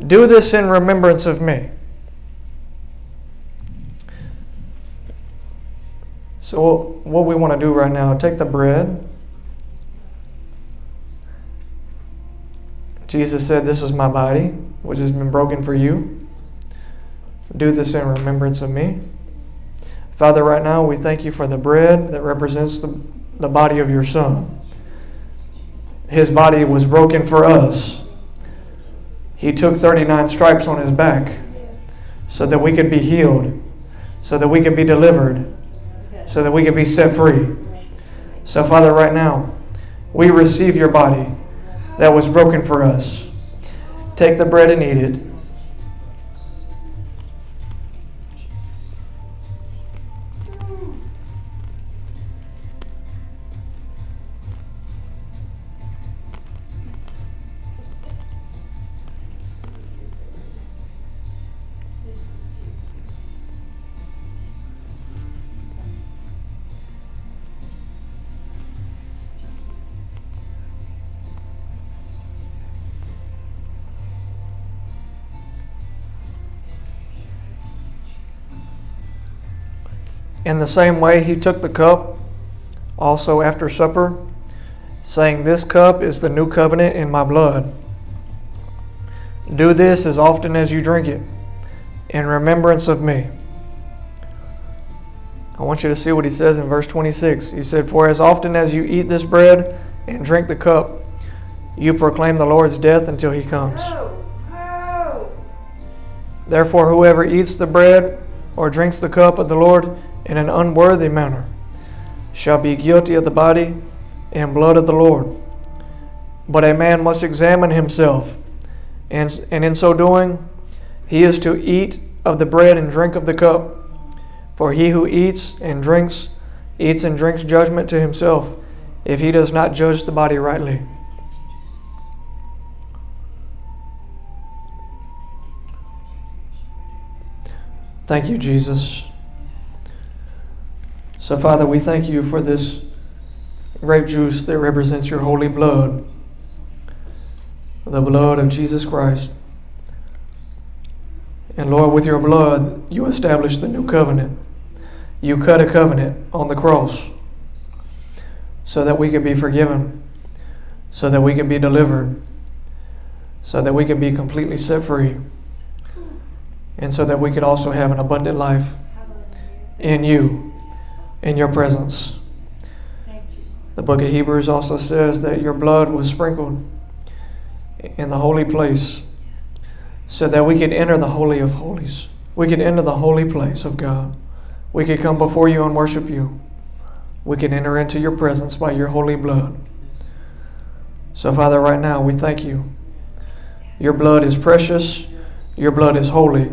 Do this in remembrance of me. So, what we want to do right now, take the bread. Jesus said, This is my body, which has been broken for you. Do this in remembrance of me. Father, right now we thank you for the bread that represents the, the body of your Son. His body was broken for us. He took 39 stripes on his back so that we could be healed, so that we could be delivered so that we could be set free. So, Father, right now, we receive your body that was broken for us. Take the bread and eat it. In the same way, he took the cup also after supper, saying, This cup is the new covenant in my blood. Do this as often as you drink it, in remembrance of me. I want you to see what he says in verse 26. He said, For as often as you eat this bread and drink the cup, you proclaim the Lord's death until he comes. Therefore, whoever eats the bread or drinks the cup of the Lord in an unworthy manner shall be guilty of the body and blood of the Lord. But a man must examine himself, and, and in so doing, he is to eat of the bread and drink of the cup. For he who eats and drinks, eats and drinks judgment to himself, if he does not judge the body rightly. Thank you, Jesus. So, Father, we thank you for this grape juice that represents your holy blood, the blood of Jesus Christ. And Lord, with your blood, you established the new covenant. You cut a covenant on the cross so that we could be forgiven, so that we could be delivered, so that we could be completely set free, and so that we could also have an abundant life in you in your presence. The book of Hebrews also says that your blood was sprinkled in the holy place so that we could enter the Holy of Holies. We could enter the holy place of God. We could come before you and worship you. We can enter into your presence by your holy blood. So, Father, right now we thank you. Your blood is precious, your blood is holy.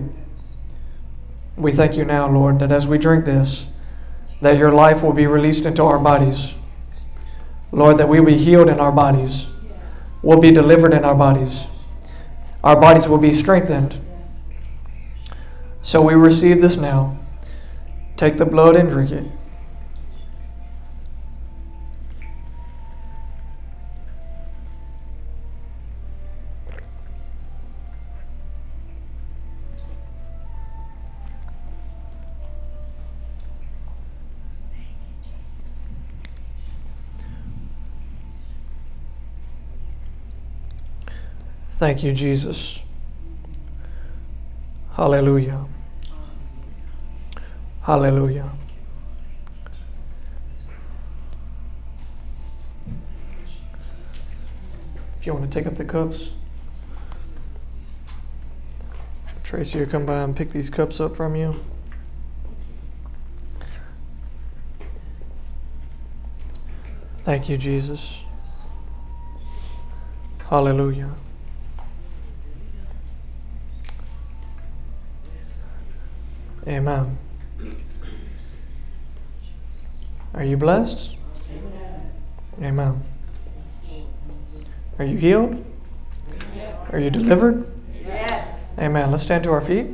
We thank you now, Lord, that as we drink this, that your life will be released into our bodies. Lord, that we will be healed in our bodies. We'll be delivered in our bodies. Our bodies will be strengthened. So we receive this now. Take the blood and drink it. Thank you, Jesus. Hallelujah. Hallelujah. If you want to take up the cups, Tracy will come by and pick these cups up from you. Thank you, Jesus. Hallelujah. Amen. Are you blessed? Amen. Are you healed? Are you delivered? Yes. Amen. Let's stand to our feet.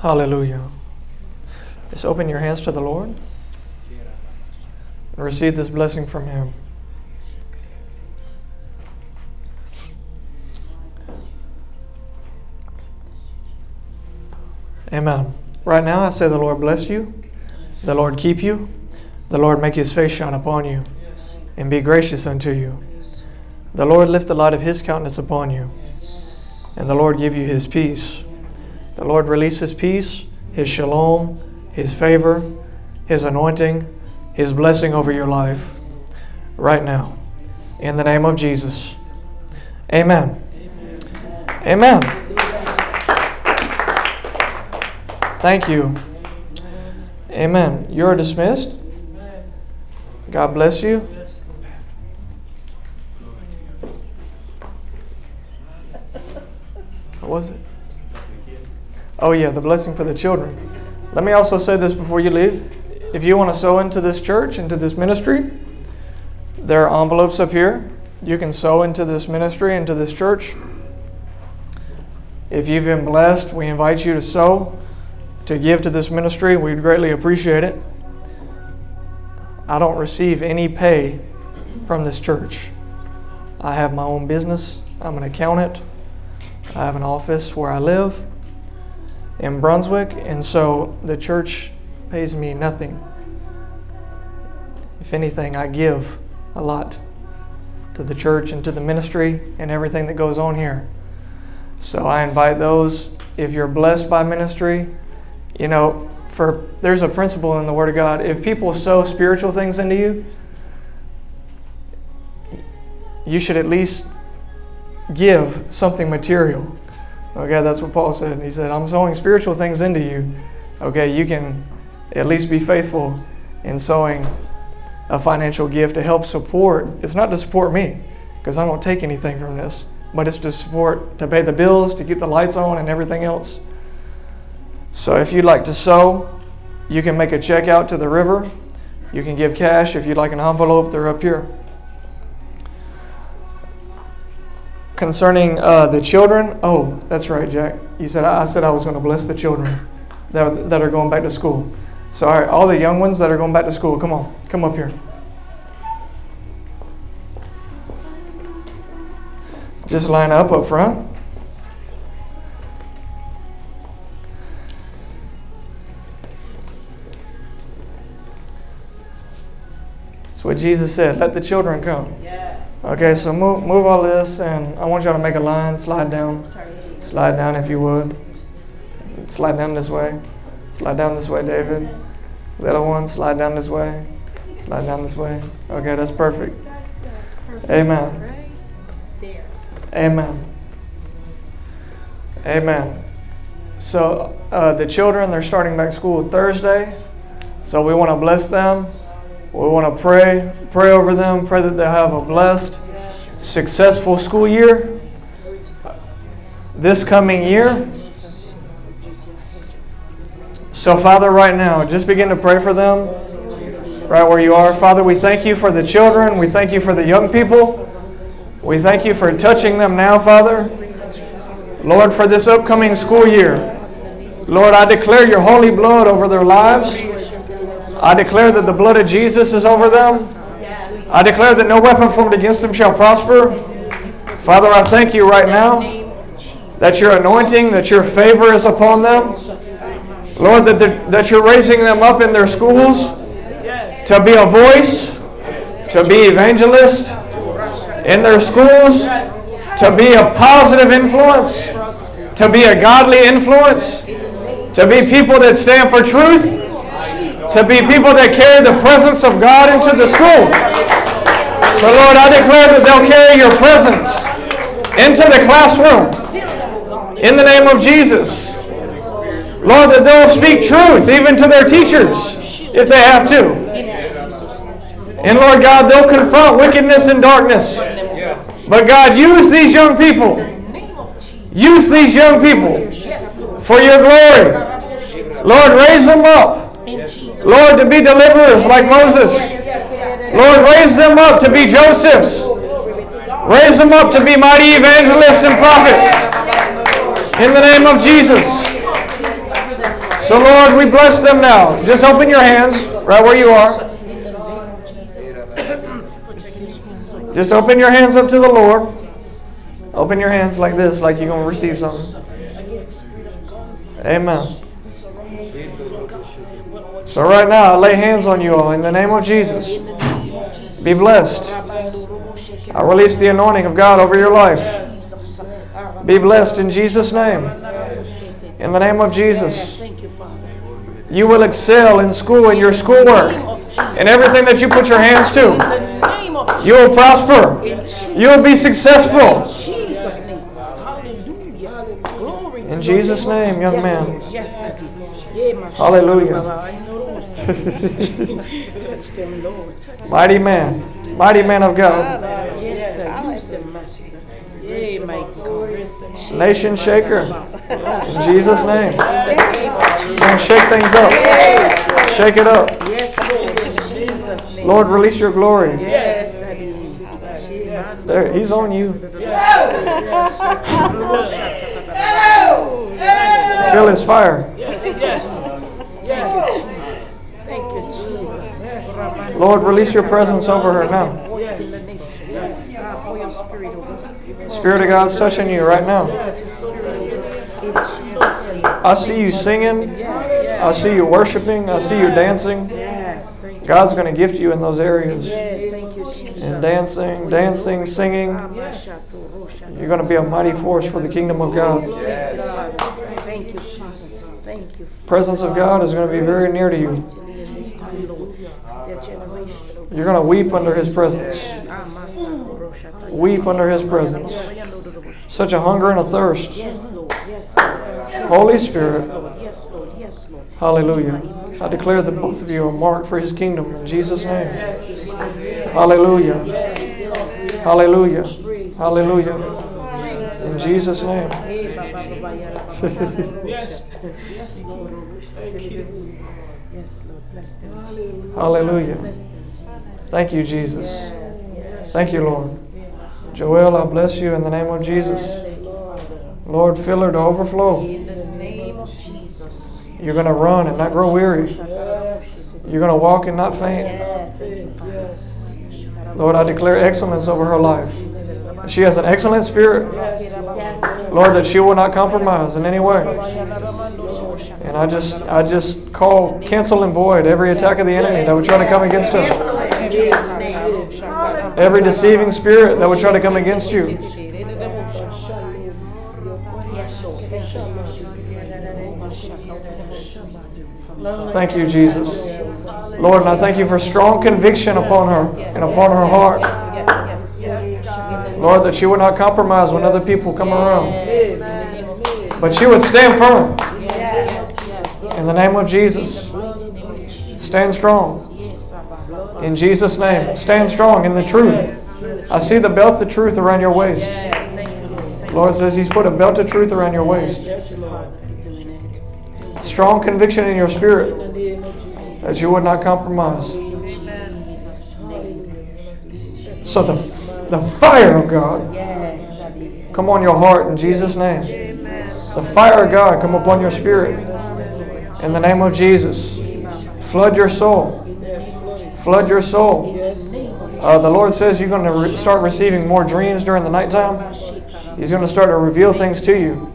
Hallelujah. Just open your hands to the Lord and receive this blessing from Him. Amen. Right now, I say the Lord bless you, the Lord keep you, the Lord make His face shine upon you, and be gracious unto you. The Lord lift the light of His countenance upon you, and the Lord give you His peace. The Lord release His peace, His shalom, His favor, His anointing, His blessing over your life right now. In the name of Jesus. Amen. Amen. Thank you. Amen. You're dismissed. God bless you. What was it? Oh, yeah, the blessing for the children. Let me also say this before you leave. If you want to sow into this church, into this ministry, there are envelopes up here. You can sow into this ministry, into this church. If you've been blessed, we invite you to sow, to give to this ministry. We'd greatly appreciate it. I don't receive any pay from this church. I have my own business. I'm an accountant. I have an office where I live in Brunswick, and so the church pays me nothing. If anything, I give a lot to the church and to the ministry and everything that goes on here. So I invite those, if you're blessed by ministry, you know, for there's a principle in the Word of God. If people sow spiritual things into you, you should at least give something material. Okay, that's what Paul said. He said, I'm sowing spiritual things into you. Okay, you can at least be faithful in sowing a financial gift to help support. It's not to support me, because I don't take anything from this, but it's to support, to pay the bills, to keep the lights on, and everything else. So if you'd like to sow, you can make a check out to the river. You can give cash. If you'd like an envelope, they're up here. concerning uh, the children. Oh, that's right, Jack. You said I said I was going to bless the children that, that are going back to school. So, all, right, all the young ones that are going back to school, come on, come up here. Just line up up front. That's what Jesus said. Let the children come. Yes. Okay, so move move all this, and I want y'all to make a line. Slide down, slide down if you would. Slide down this way. Slide down this way, David. Little one, slide down this way. Slide down this way. Okay, that's perfect. Amen. Amen. Amen. So uh, the children, they're starting back school Thursday. So we want to bless them. We want to pray, pray over them, pray that they have a blessed, successful school year this coming year. So, Father, right now, just begin to pray for them right where you are. Father, we thank you for the children. We thank you for the young people. We thank you for touching them now, Father. Lord, for this upcoming school year. Lord, I declare your holy blood over their lives. I declare that the blood of Jesus is over them. I declare that no weapon formed against them shall prosper. Father, I thank you right now that your anointing, that your favor is upon them. Lord, that, that you're raising them up in their schools to be a voice, to be evangelists in their schools, to be a positive influence, to be a godly influence, to be people that stand for truth to be people that carry the presence of God into the school. So, Lord, I declare that they'll carry your presence into the classroom in the name of Jesus. Lord, that they'll speak truth even to their teachers if they have to. And Lord God, they'll confront wickedness and darkness. But God, use these young people. Use these young people for your glory. Lord, raise them up. Lord, to be deliverers like Moses. Lord, raise them up to be Josephs. Raise them up to be mighty evangelists and prophets. In the name of Jesus. So, Lord, we bless them now. Just open your hands right where you are. Just open your hands up to the Lord. Open your hands like this, like you're going to receive something. Amen. So, right now, I lay hands on you all in the name of Jesus. Be blessed. I release the anointing of God over your life. Be blessed in Jesus' name. In the name of Jesus. You will excel in school, in your schoolwork, in everything that you put your hands to. You will prosper. You will be successful. In Jesus' name, young man. Hallelujah. Mighty man. Mighty man of God. Nation shaker. In Jesus' name. Gonna shake things up. Shake it up. Lord, release your glory. There, he's on you. Feel his fire. Lord, release your presence over her now. Spirit of God's touching you right now. I see you singing. I see you worshiping. I see you dancing. God's going to gift you in those areas. And dancing, dancing, singing. You're going to be a mighty force for the kingdom of God. Thank you, Thank you. Presence of God is going to be very near to you. You're going to weep under His presence. Weep under His presence. Such a hunger and a thirst. Holy Spirit. Hallelujah. I declare that both of you are marked for His kingdom in Jesus' name. Hallelujah. Hallelujah. Hallelujah. In Jesus' name. yes. Yes, Lord. Thank you. Yes, Lord. Bless them. Hallelujah. Thank you, Jesus. Thank you, Lord. Joel, I bless you in the name of Jesus. Lord, fill her to overflow. In the name of Jesus. You're going to run and not grow weary. You're going to walk and not faint. Lord, I declare excellence over her life. She has an excellent spirit. Lord, that she will not compromise in any way. And I just I just call cancel and void every attack of the enemy that would try to come against her. Every deceiving spirit that would try to come against you. Thank you, Jesus. Lord, and I thank you for strong conviction upon her and upon her heart. Lord, that she would not compromise when other people come around. But she would stand firm. In the name of Jesus. Stand strong. In Jesus' name. Stand strong in the truth. I see the belt of truth around your waist. Lord says He's put a belt of truth around your waist. Strong conviction in your spirit that you would not compromise. So the, the fire of God come on your heart in Jesus' name. The fire of God come upon your spirit in the name of Jesus. Flood your soul. Flood your soul. Uh, the Lord says you're going to re- start receiving more dreams during the nighttime. He's going to start to reveal things to you.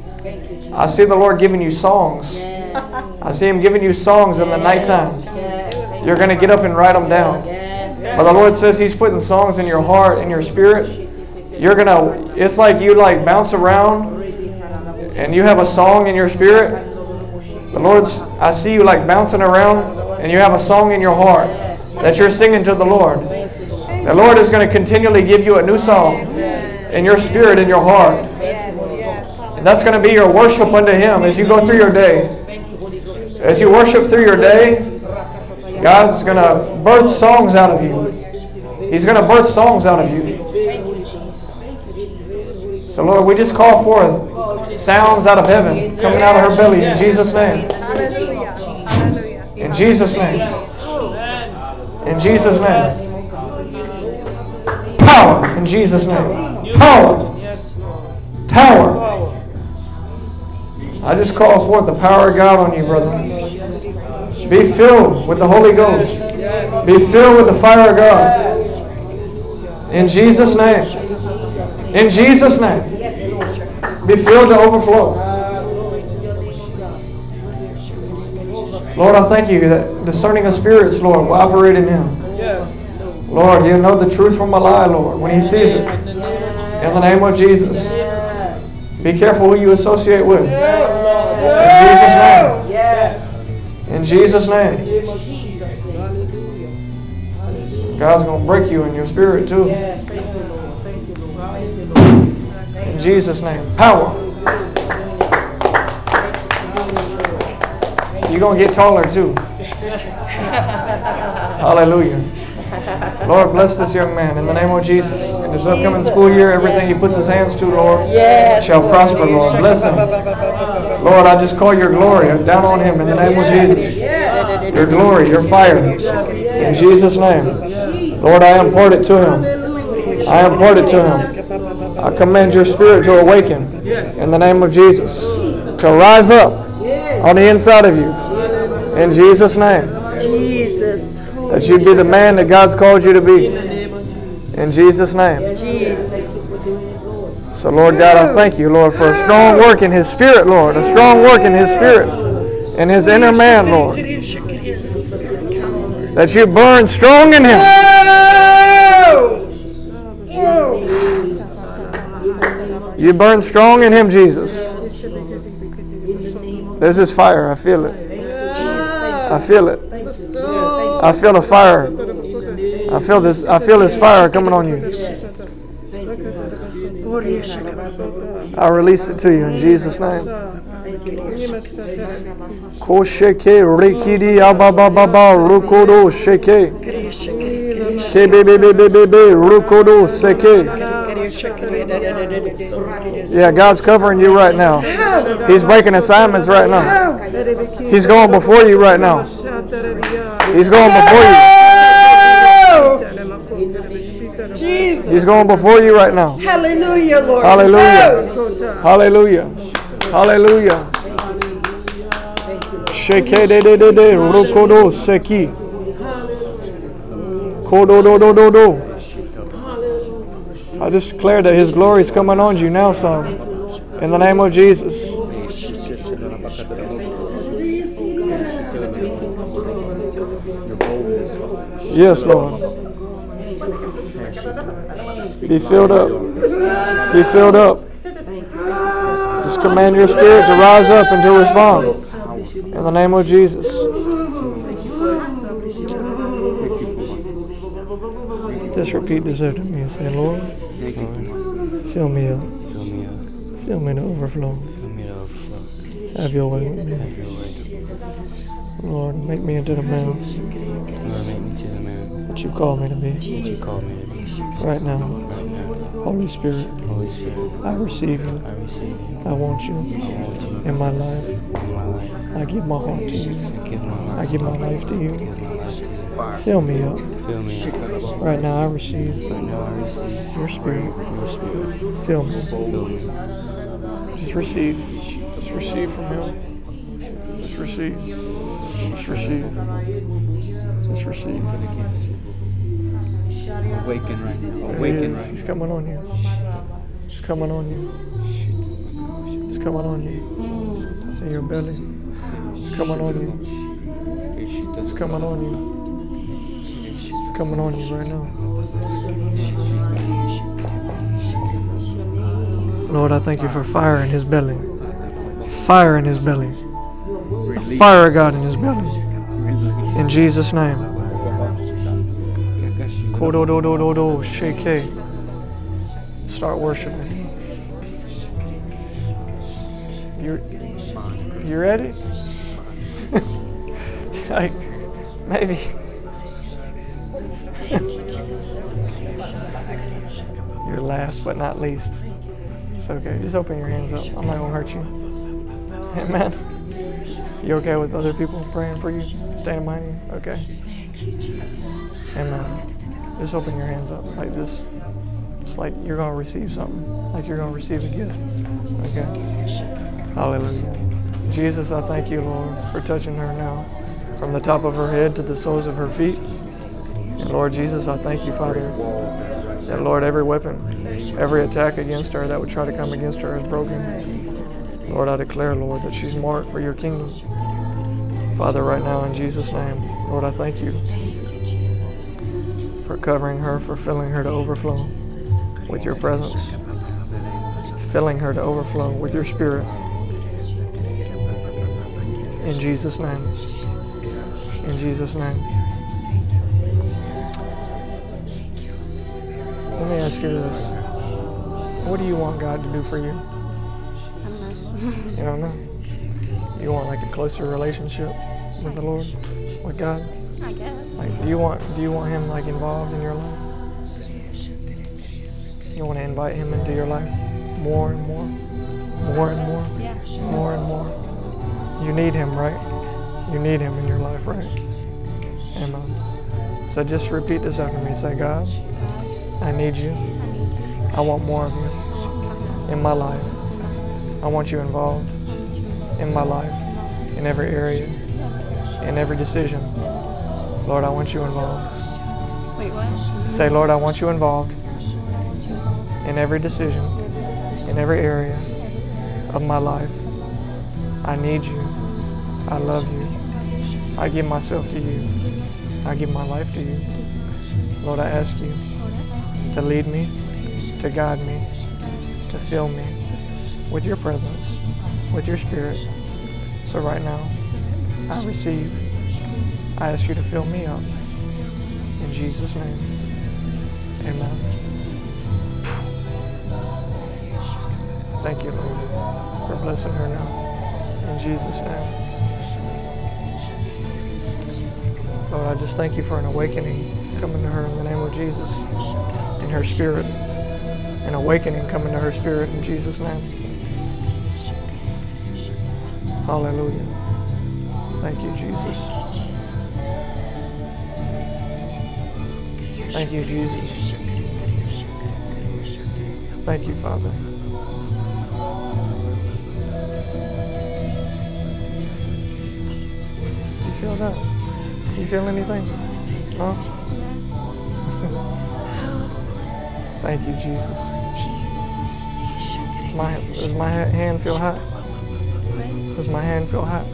I see the Lord giving you songs. I see Him giving you songs in the nighttime. You're going to get up and write them down. But the Lord says He's putting songs in your heart, in your spirit. You're going to, it's like you like bounce around and you have a song in your spirit. The Lord's, I see you like bouncing around and you have a song in your heart that you're singing to the Lord. The Lord is going to continually give you a new song in your spirit, in your heart. And that's going to be your worship unto Him as you go through your day. As you worship through your day, God's going to birth songs out of you. He's going to birth songs out of you. So, Lord, we just call forth sounds out of heaven coming out of her belly in Jesus' name. In Jesus' name. In Jesus' name. Power. In Jesus' name. Power. Power. I just call forth the power of God on you, brother. Be filled with the Holy Ghost. Be filled with the fire of God. In Jesus' name. In Jesus' name. Be filled to overflow. Lord, I thank you that discerning of spirits, Lord, will operate in him. Yes. Lord, he'll know the truth from a lie, Lord, when he sees it. In the name of Jesus. Be careful who you associate with. In Jesus' name. Yes. In Jesus' name. God's going to break you in your spirit too. In Jesus' name. Power. You're going to get taller too. Hallelujah. Lord, bless this young man in the name of Jesus. In this upcoming school year, everything he puts his hands to, Lord, shall prosper, Lord. Bless him. Lord, I just call your glory down on him in the name of Jesus. Your glory, your fire. In Jesus' name. Lord, I impart it to him. I impart it to him. I command your spirit to awaken in the name of Jesus. To rise up on the inside of you. In Jesus' name. Jesus. That you be the man that God's called you to be. In Jesus' name. So, Lord God, I thank you, Lord, for a strong work in His Spirit, Lord. A strong work in His Spirit. In His inner man, Lord. That you burn strong in Him. You burn strong in Him, Jesus. This is fire. I feel it. I feel it. I feel the fire. I feel this. I feel this fire coming on you. I release it to you in Jesus' name. Abababa rukodo sheke. Kebebebebebe rukodo. Yeah, God's covering you right now. He's breaking assignments right now. He's going before you right now. He's going before you. He's going before you right now. Hallelujah, Lord. Hallelujah. Hallelujah. Hallelujah. Sheke de de de de rukodo seki. Kodo do do do do. I just declare that His glory is coming on you now, son. In the name of Jesus. Yes, Lord. Be filled up. Be filled up. Just command your spirit to rise up and to respond. In the name of Jesus. Just repeat this after me and say, Lord, fill me up. Fill me up. Fill me to overflow. Fill me to overflow. Have your way with me. Have your way. Lord, make me into the man Lord, make me to the man that you call me to be. that you called me to be. Right now, Right now, Holy Spirit, Holy Spirit, I receive you. I receive you. I want you I want you in my life. in my life. I give my heart to you. I give my. I give my life to you. Fill me up. Fill me up. Right now, I receive Right now, I receive your spirit. your spirit. Fill me. Fill me. Just receive. Just receive from Him. Just receive. Just receive. Just receive. Awaken right now. There Awaken is. right He's coming on you. He's coming on you. He's coming on you. It's in your belly. It's coming on you. It's coming on you. Coming on you right now. Lord, I thank you for fire in his belly. Fire in his belly. Fire of God in his belly. In Jesus' name. Start worshiping. You you ready? like maybe. You're last but not least. It's okay. Just open your hands up. I'm not gonna hurt you. Amen. You okay with other people praying for you, standing behind you? Okay. Amen. Just open your hands up like this. It's like you're going to receive something, like you're going to receive a gift. Okay. Hallelujah. Jesus, I thank you, Lord, for touching her now, from the top of her head to the soles of her feet. And Lord Jesus, I thank you, Father, that Lord, every weapon, every attack against her that would try to come against her is broken. Lord, I declare, Lord, that she's marked for your kingdom. Father, right now in Jesus' name, Lord, I thank you for covering her, for filling her to overflow with your presence, filling her to overflow with your spirit. In Jesus' name. In Jesus' name. Let me ask you this. What do you want God to do for you? I don't know. You don't know. You want like a closer relationship with the Lord, with God? I guess. Like, do you want do you want Him like involved in your life? You want to invite Him into your life more and more, more and more, Yeah. more and more. You need Him, right? You need Him in your life, right? Amen. So just repeat this after me. Say, God, God, I need you. I want more of you in my life. I want you involved in my life, in every area, in every decision. Lord, I want you involved. Wait, what? Say, Lord, I want you involved I want you involved in every decision, in every decision, in every area every area of my life. of my life. I need you. I love you. I give myself to you. I give my life to you. Lord, I ask you to lead me, to guide me, to fill me with your presence, with your spirit. So right now, I receive. I ask you to fill me up. In Jesus' name. Amen. Thank you, Lord, for blessing her now. In Jesus' name. Lord, I just thank you for an awakening coming to her in the name of Jesus. In her spirit. An awakening coming to her spirit in Jesus' name. Hallelujah. Thank you, Jesus. Thank you, Jesus. Thank you, Father. You feel that? You feel anything? No? Thank you, Jesus. Does my, does my hand feel hot? Does my hand feel hot?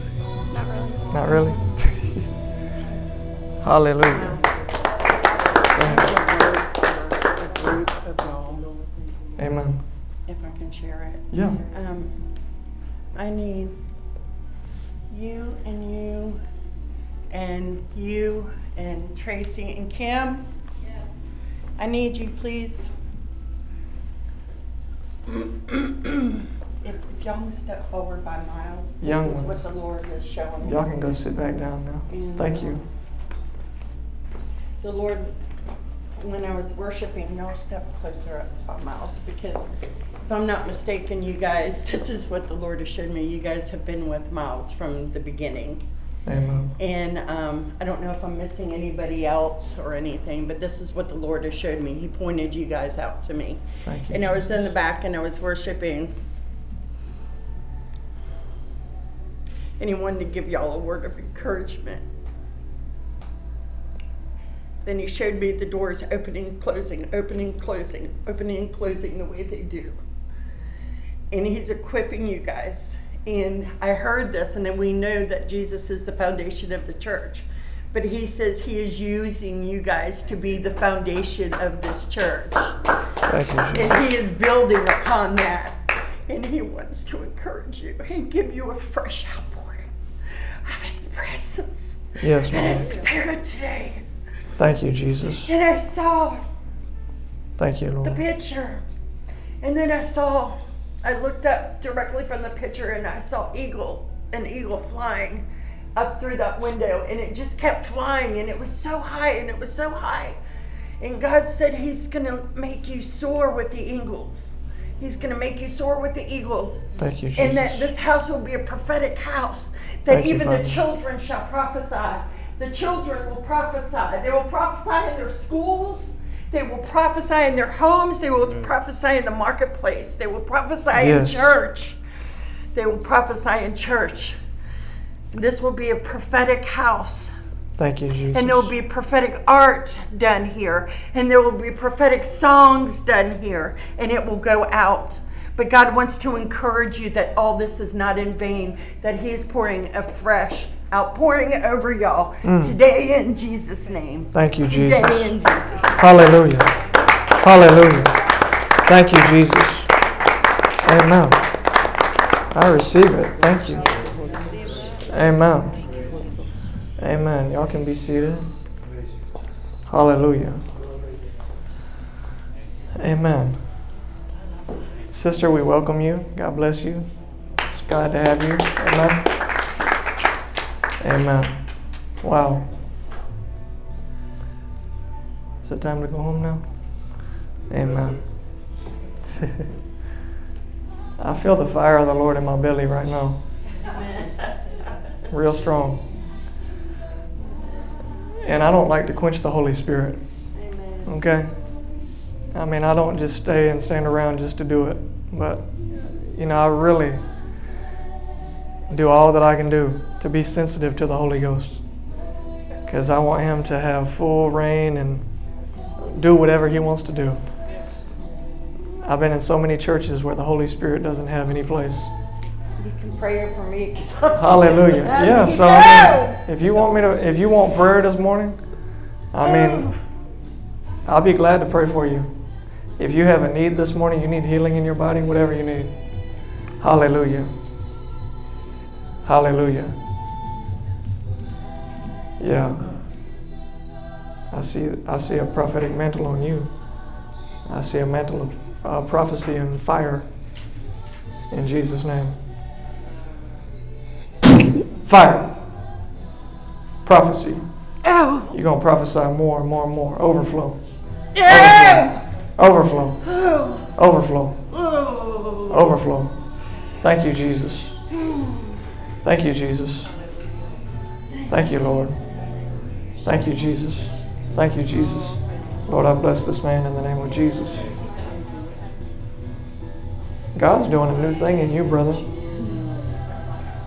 Not really. Not really? Hallelujah. Go ahead. a group of y'all, Amen. if I can share it. Yeah. Um, I need you and you and you and Tracy and Kim. I need you, please. If, if y'all can step forward by miles, this Young is what the Lord is showing me. Y'all can go sit back down now. Thank you. Uh, the Lord, when I was worshiping, y'all step closer up by miles because if I'm not mistaken, you guys, this is what the Lord has shown me. You guys have been with Miles from the beginning. Amen. And um, I don't know if I'm missing anybody else or anything, but this is what the Lord has showed me. He pointed you guys out to me. Thank you. And I was in the back and I was worshiping. And he wanted to give y'all a word of encouragement. Then he showed me the doors opening, closing, opening, closing, opening, and closing the way they do. And he's equipping you guys. And I heard this, and then we know that Jesus is the foundation of the church. But he says he is using you guys to be the foundation of this church. Thank you, And he is building upon that. And he wants to encourage you and give you a fresh outpouring of his presence Yes, and his spirit today. Thank you, Jesus. And I saw Thank you, Lord. the picture. And then I saw, I looked up directly from the picture and I saw eagle, an eagle flying up through that window. And it just kept flying and it was so high and it was so high. And God said He's going to make you soar with the eagles. He's going to make you soar with the eagles. Thank you, Jesus. And that this house will be a prophetic house. That Thank you, even the children shall prophesy. The children will prophesy. They will prophesy in their schools. They will prophesy in their homes. They will prophesy in the marketplace. They will prophesy Yes. in church. They will prophesy in church. This will be a prophetic house. Thank you, Jesus. And there will be prophetic art done here. And there will be prophetic songs done here. And it will go out. But God wants to encourage you that all this is not in vain, that He's pouring a fresh outpouring over y'all Mm. today in Jesus' name. Thank you, Jesus. Today in Jesus' name. Hallelujah. Hallelujah. Thank you, Jesus. Amen. I receive it. Thank you. Amen. Amen. Y'all can be seated. Hallelujah. Amen. Sister, we welcome you. God bless you. It's glad to have you. Amen. Amen. Wow. Is it time to go home now? Amen. I feel the fire of the Lord in my belly right now. Real strong. And I don't like to quench the Holy Spirit. Okay? I mean, I don't just stay and stand around just to do it. But, you know, I really do all that I can do to be sensitive to the Holy Ghost. Because I want Him to have full reign and do whatever He wants to do. I've been in so many churches where the Holy Spirit doesn't have any place. You can pray for me. Hallelujah. Yeah, so I mean, if you want me to if you want prayer this morning, I mean I'll be glad to pray for you. If you have a need this morning, you need healing in your body, whatever you need. Hallelujah. Hallelujah. Yeah. I see I see a prophetic mantle on you. I see a mantle of uh, prophecy and fire in Jesus' name. Fire. Prophecy. Oh, You're going to prophesy more and more and more. Overflow. yeah. Overflow. Overflow. oh. Overflow. Thank you, Jesus. Thank you, Jesus. Thank you, Lord. Thank you, Jesus. Thank you, Jesus. Lord, I bless this man in the name of Jesus. God's doing a new thing in you, brother.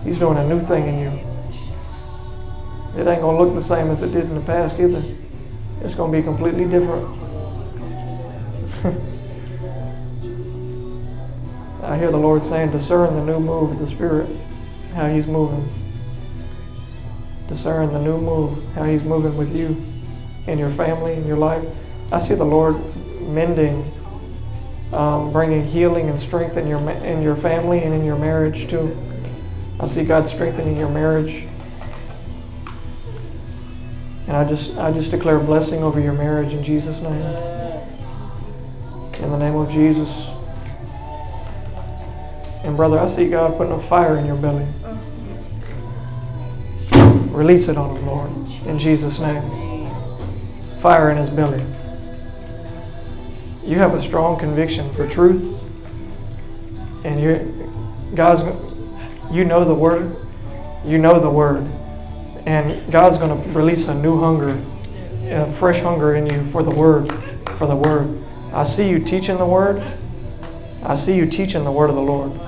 He's doing a new thing in you. It ain't going to look the same as it did in the past either. It's going to be completely different. I hear the Lord saying, discern the new move of the Spirit, how He's moving. Discern the new move, how He's moving with you, in your family, in your life. I see the Lord mending, um, bringing healing and strength in your in your family and in your marriage too. I see God strengthening your marriage, and I just I just declare blessing over your marriage in Jesus' name. In the name of Jesus. And brother, I see God putting a fire in your belly. Oh, release it on him, Lord, in Jesus' name. Fire in his belly. You have a strong conviction for truth, and you, God's, you know the word, you know the word, and God's going to release a new hunger, a fresh hunger in you for the word, for the word. I see you teaching the word. I see you teaching the word of the Lord.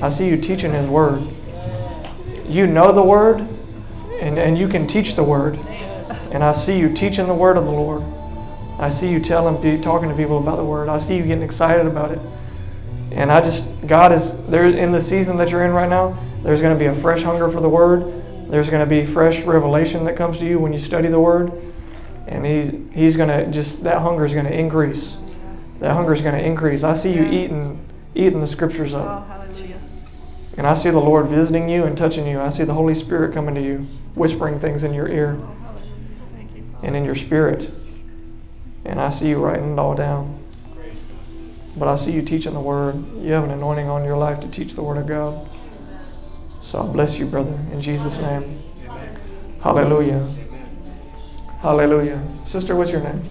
I see you teaching His word. You know the word, and, and you can teach the word. And I see you teaching the word of the Lord. I see you telling, talking to people about the word. I see you getting excited about it. And I just, God is there in the season that you're in right now. There's going to be a fresh hunger for the word. There's going to be fresh revelation that comes to you when you study the word. And He's He's going to just that hunger is going to increase. That hunger is going to increase. I see you eating eating the scriptures up. And I see the Lord visiting you and touching you. I see the Holy Spirit coming to you, whispering things in your ear and in your spirit. And I see you writing it all down. But I see you teaching the Word. You have an anointing on your life to teach the Word of God. So I bless you, brother, in Jesus' name. Hallelujah. Hallelujah. Sister, what's your name?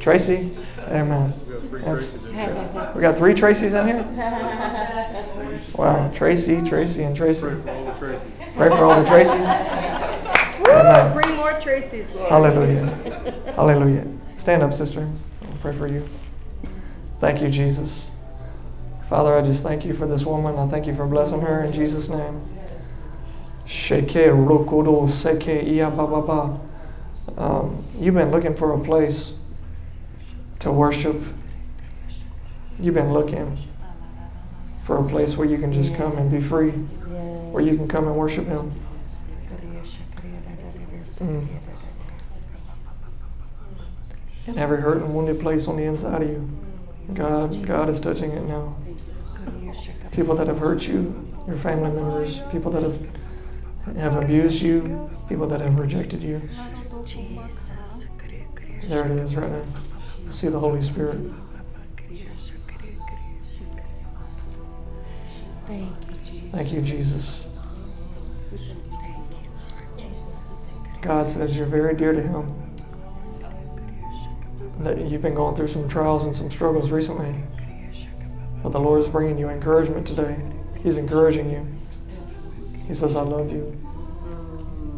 Tracy. Amen. We got three That's- Tracy's in here. We got three Tracy's in here? Wow, Tracy, Tracy, and Tracy. Pray for all the Tracy's. Pray for all the Tracy's. Woo! Amen. Bring more Tracy's, Lord. Hallelujah. Hallelujah. Stand up, sister. I'll pray for you. Thank you, Jesus. Father, I just thank you for this woman. I thank you for blessing her in Jesus' name. Sheke rokodo seke iya ba ba ba. Um, you've been looking for a place to worship. You've been looking for a place where you can just come and be free, where you can come and worship Him. Mm. And every hurt and wounded place on the inside of you, God, God is touching it now. People that have hurt you, your family members, people that have have abused you, people that have rejected you. There it is right now. See the Holy Spirit. Thank you, Jesus. God says you're very dear to Him. That you've been going through some trials and some struggles recently. But the Lord is bringing you encouragement today. He's encouraging you. He says, I love you.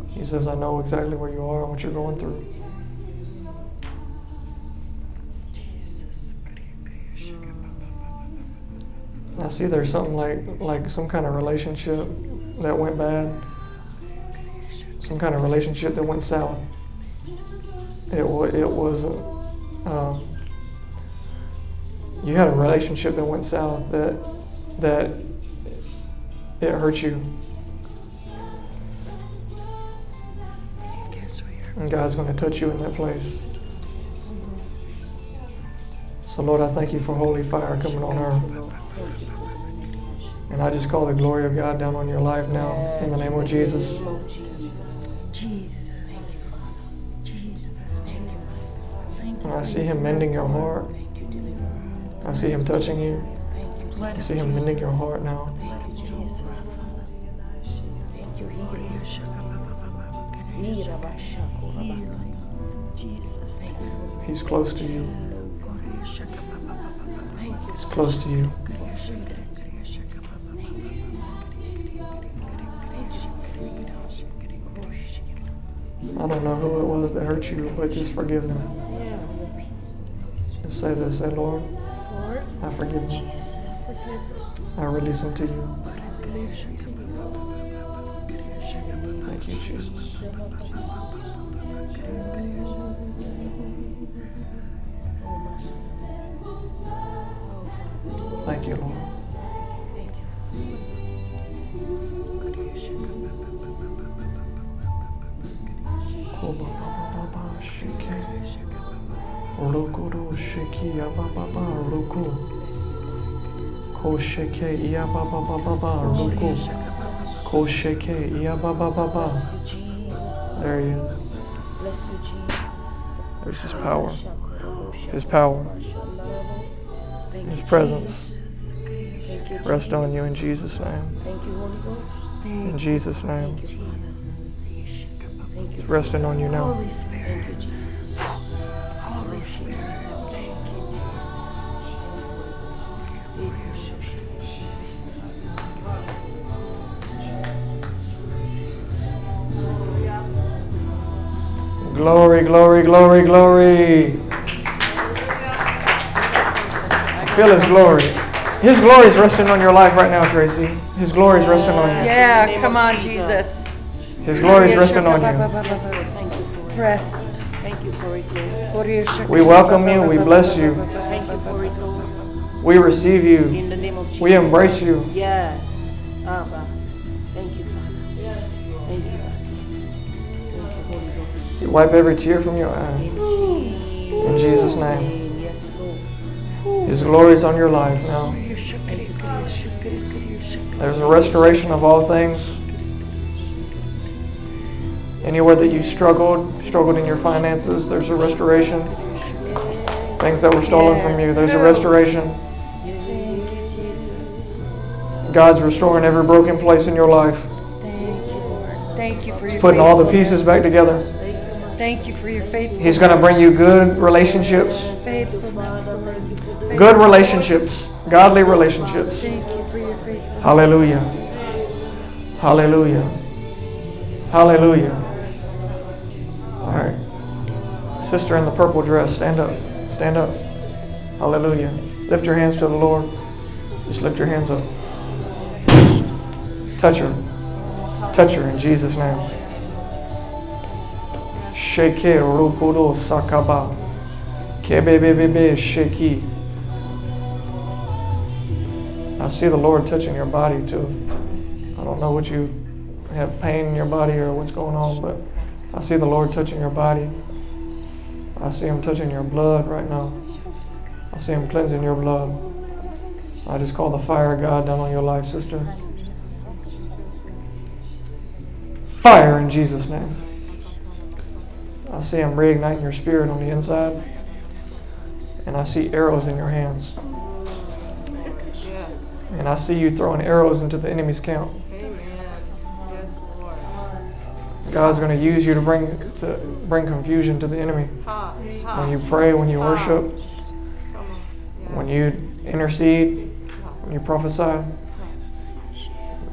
He says, I know exactly where you are and what you're going through. I see there's something like like some kind of relationship that went bad. Some kind of relationship that went south. It it was um, you had a relationship that went south that that it hurt you. And God's going to touch you in that place. So, Lord, I thank you for holy fire coming on her. And I just call the glory of God down on your life now in the name of Jesus. Jesus. Jesus. Jesus. Thank And I see Him mending your heart. Thank you, deliverer. I see Him touching you. I see Him mending your heart now. Thank you, Jesus. Thank you, healer. Jesus. Thank you. He's close to you. He's close to you. I don't know who it was that hurt you, but just forgive them. Yes. Just say this, say, Lord, Lord, I forgive them. I release them to you. Release it to you. Thank you, Jesus. Thank you, Lord. Shake, ya-ba-ba-ba-ba, roko. Shake, ya-ba-ba-ba-ba. There you, Jesus. There's His power. His power. His presence. Rest on you in Jesus' name. In Jesus' name. It's resting on you now. Holy Spirit. Thank you, Jesus. Holy Spirit. Thank you, Glory, glory, glory, glory. I feel His glory. His glory is resting on your life right now, Tracy. His glory is resting on you. Yeah, come on, Jesus. His glory is resting on you. Yes, Thank you. Rest. Thank you for it, Lord. We welcome you. We bless you. Thank you Lord. We receive you. In the name of Jesus. We embrace you. Yes. Abba. Thank you, Father. Yes, Thank you. Thank you, Holy Ghost. You wipe every tear from your eye. In In Jesus' name. Yes, Lord. His glory is on your life now. There's a restoration of all things. Anywhere that you struggled, struggled in your finances, there's a restoration. Things that were stolen from you, there's a restoration. Thank you, Jesus. God's restoring every broken place in your life. Thank you, Lord. Thank you for He's your putting all the pieces back together. Thank you, for your faithfulness. He's going to bring you good relationships, faithfulness, good relationships, godly relationships. Thank you for your faithfulness. Hallelujah. Hallelujah. Hallelujah. Sister in the purple dress, stand up. Stand up. Hallelujah. Lift your hands to the Lord. Just lift your hands up. Touch her. Touch her in Jesus' name. Sheke rukudo sakaba. Kebebebebe sheki. I see the Lord touching your body too. I don't know what you have pain in your body or what's going on, but I see the Lord touching your body. I see Him touching your blood right now. I see Him cleansing your blood. I just call the fire of God down on your life, sister. Fire in Jesus' name. I see Him reigniting your spirit on the inside. And I see arrows in your hands. And I see you throwing arrows into the enemy's camp. God's going to use you to bring to bring confusion to the enemy. When you pray, when you worship, when you intercede, when you prophesy,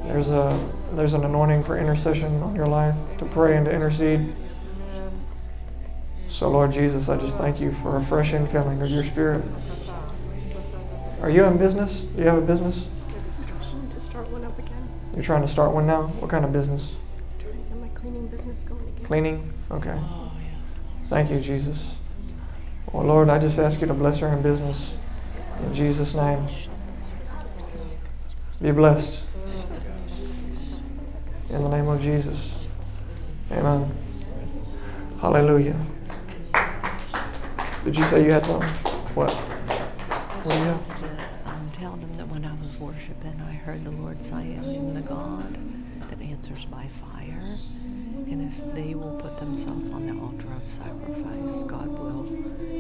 there's a there's an anointing for intercession on your life to pray and to intercede. So Lord Jesus, I just thank you for a fresh infilling of your spirit. Are you in business? Do you have a business? trying to start one up again. You're trying to start one now? What kind of business? Trying to get my cleaning business going again. Cleaning? Okay. Thank you, Jesus. Well, Lord, I just ask you to bless her in business. In Jesus' name. Be blessed. In the name of Jesus. Amen. Hallelujah. Did you say you had something? What? What do you have? to um, tell them that when I was worshiping, I heard the Lord say, I am the God they will put themselves on the altar of sacrifice, God will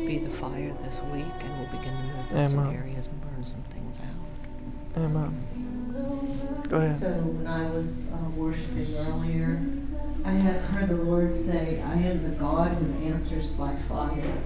be the fire this week and will begin to move in some areas and burn some things out. Amen. Go ahead. So when I was uh, worshiping earlier, I had heard the Lord say, I am the God who answers by fire.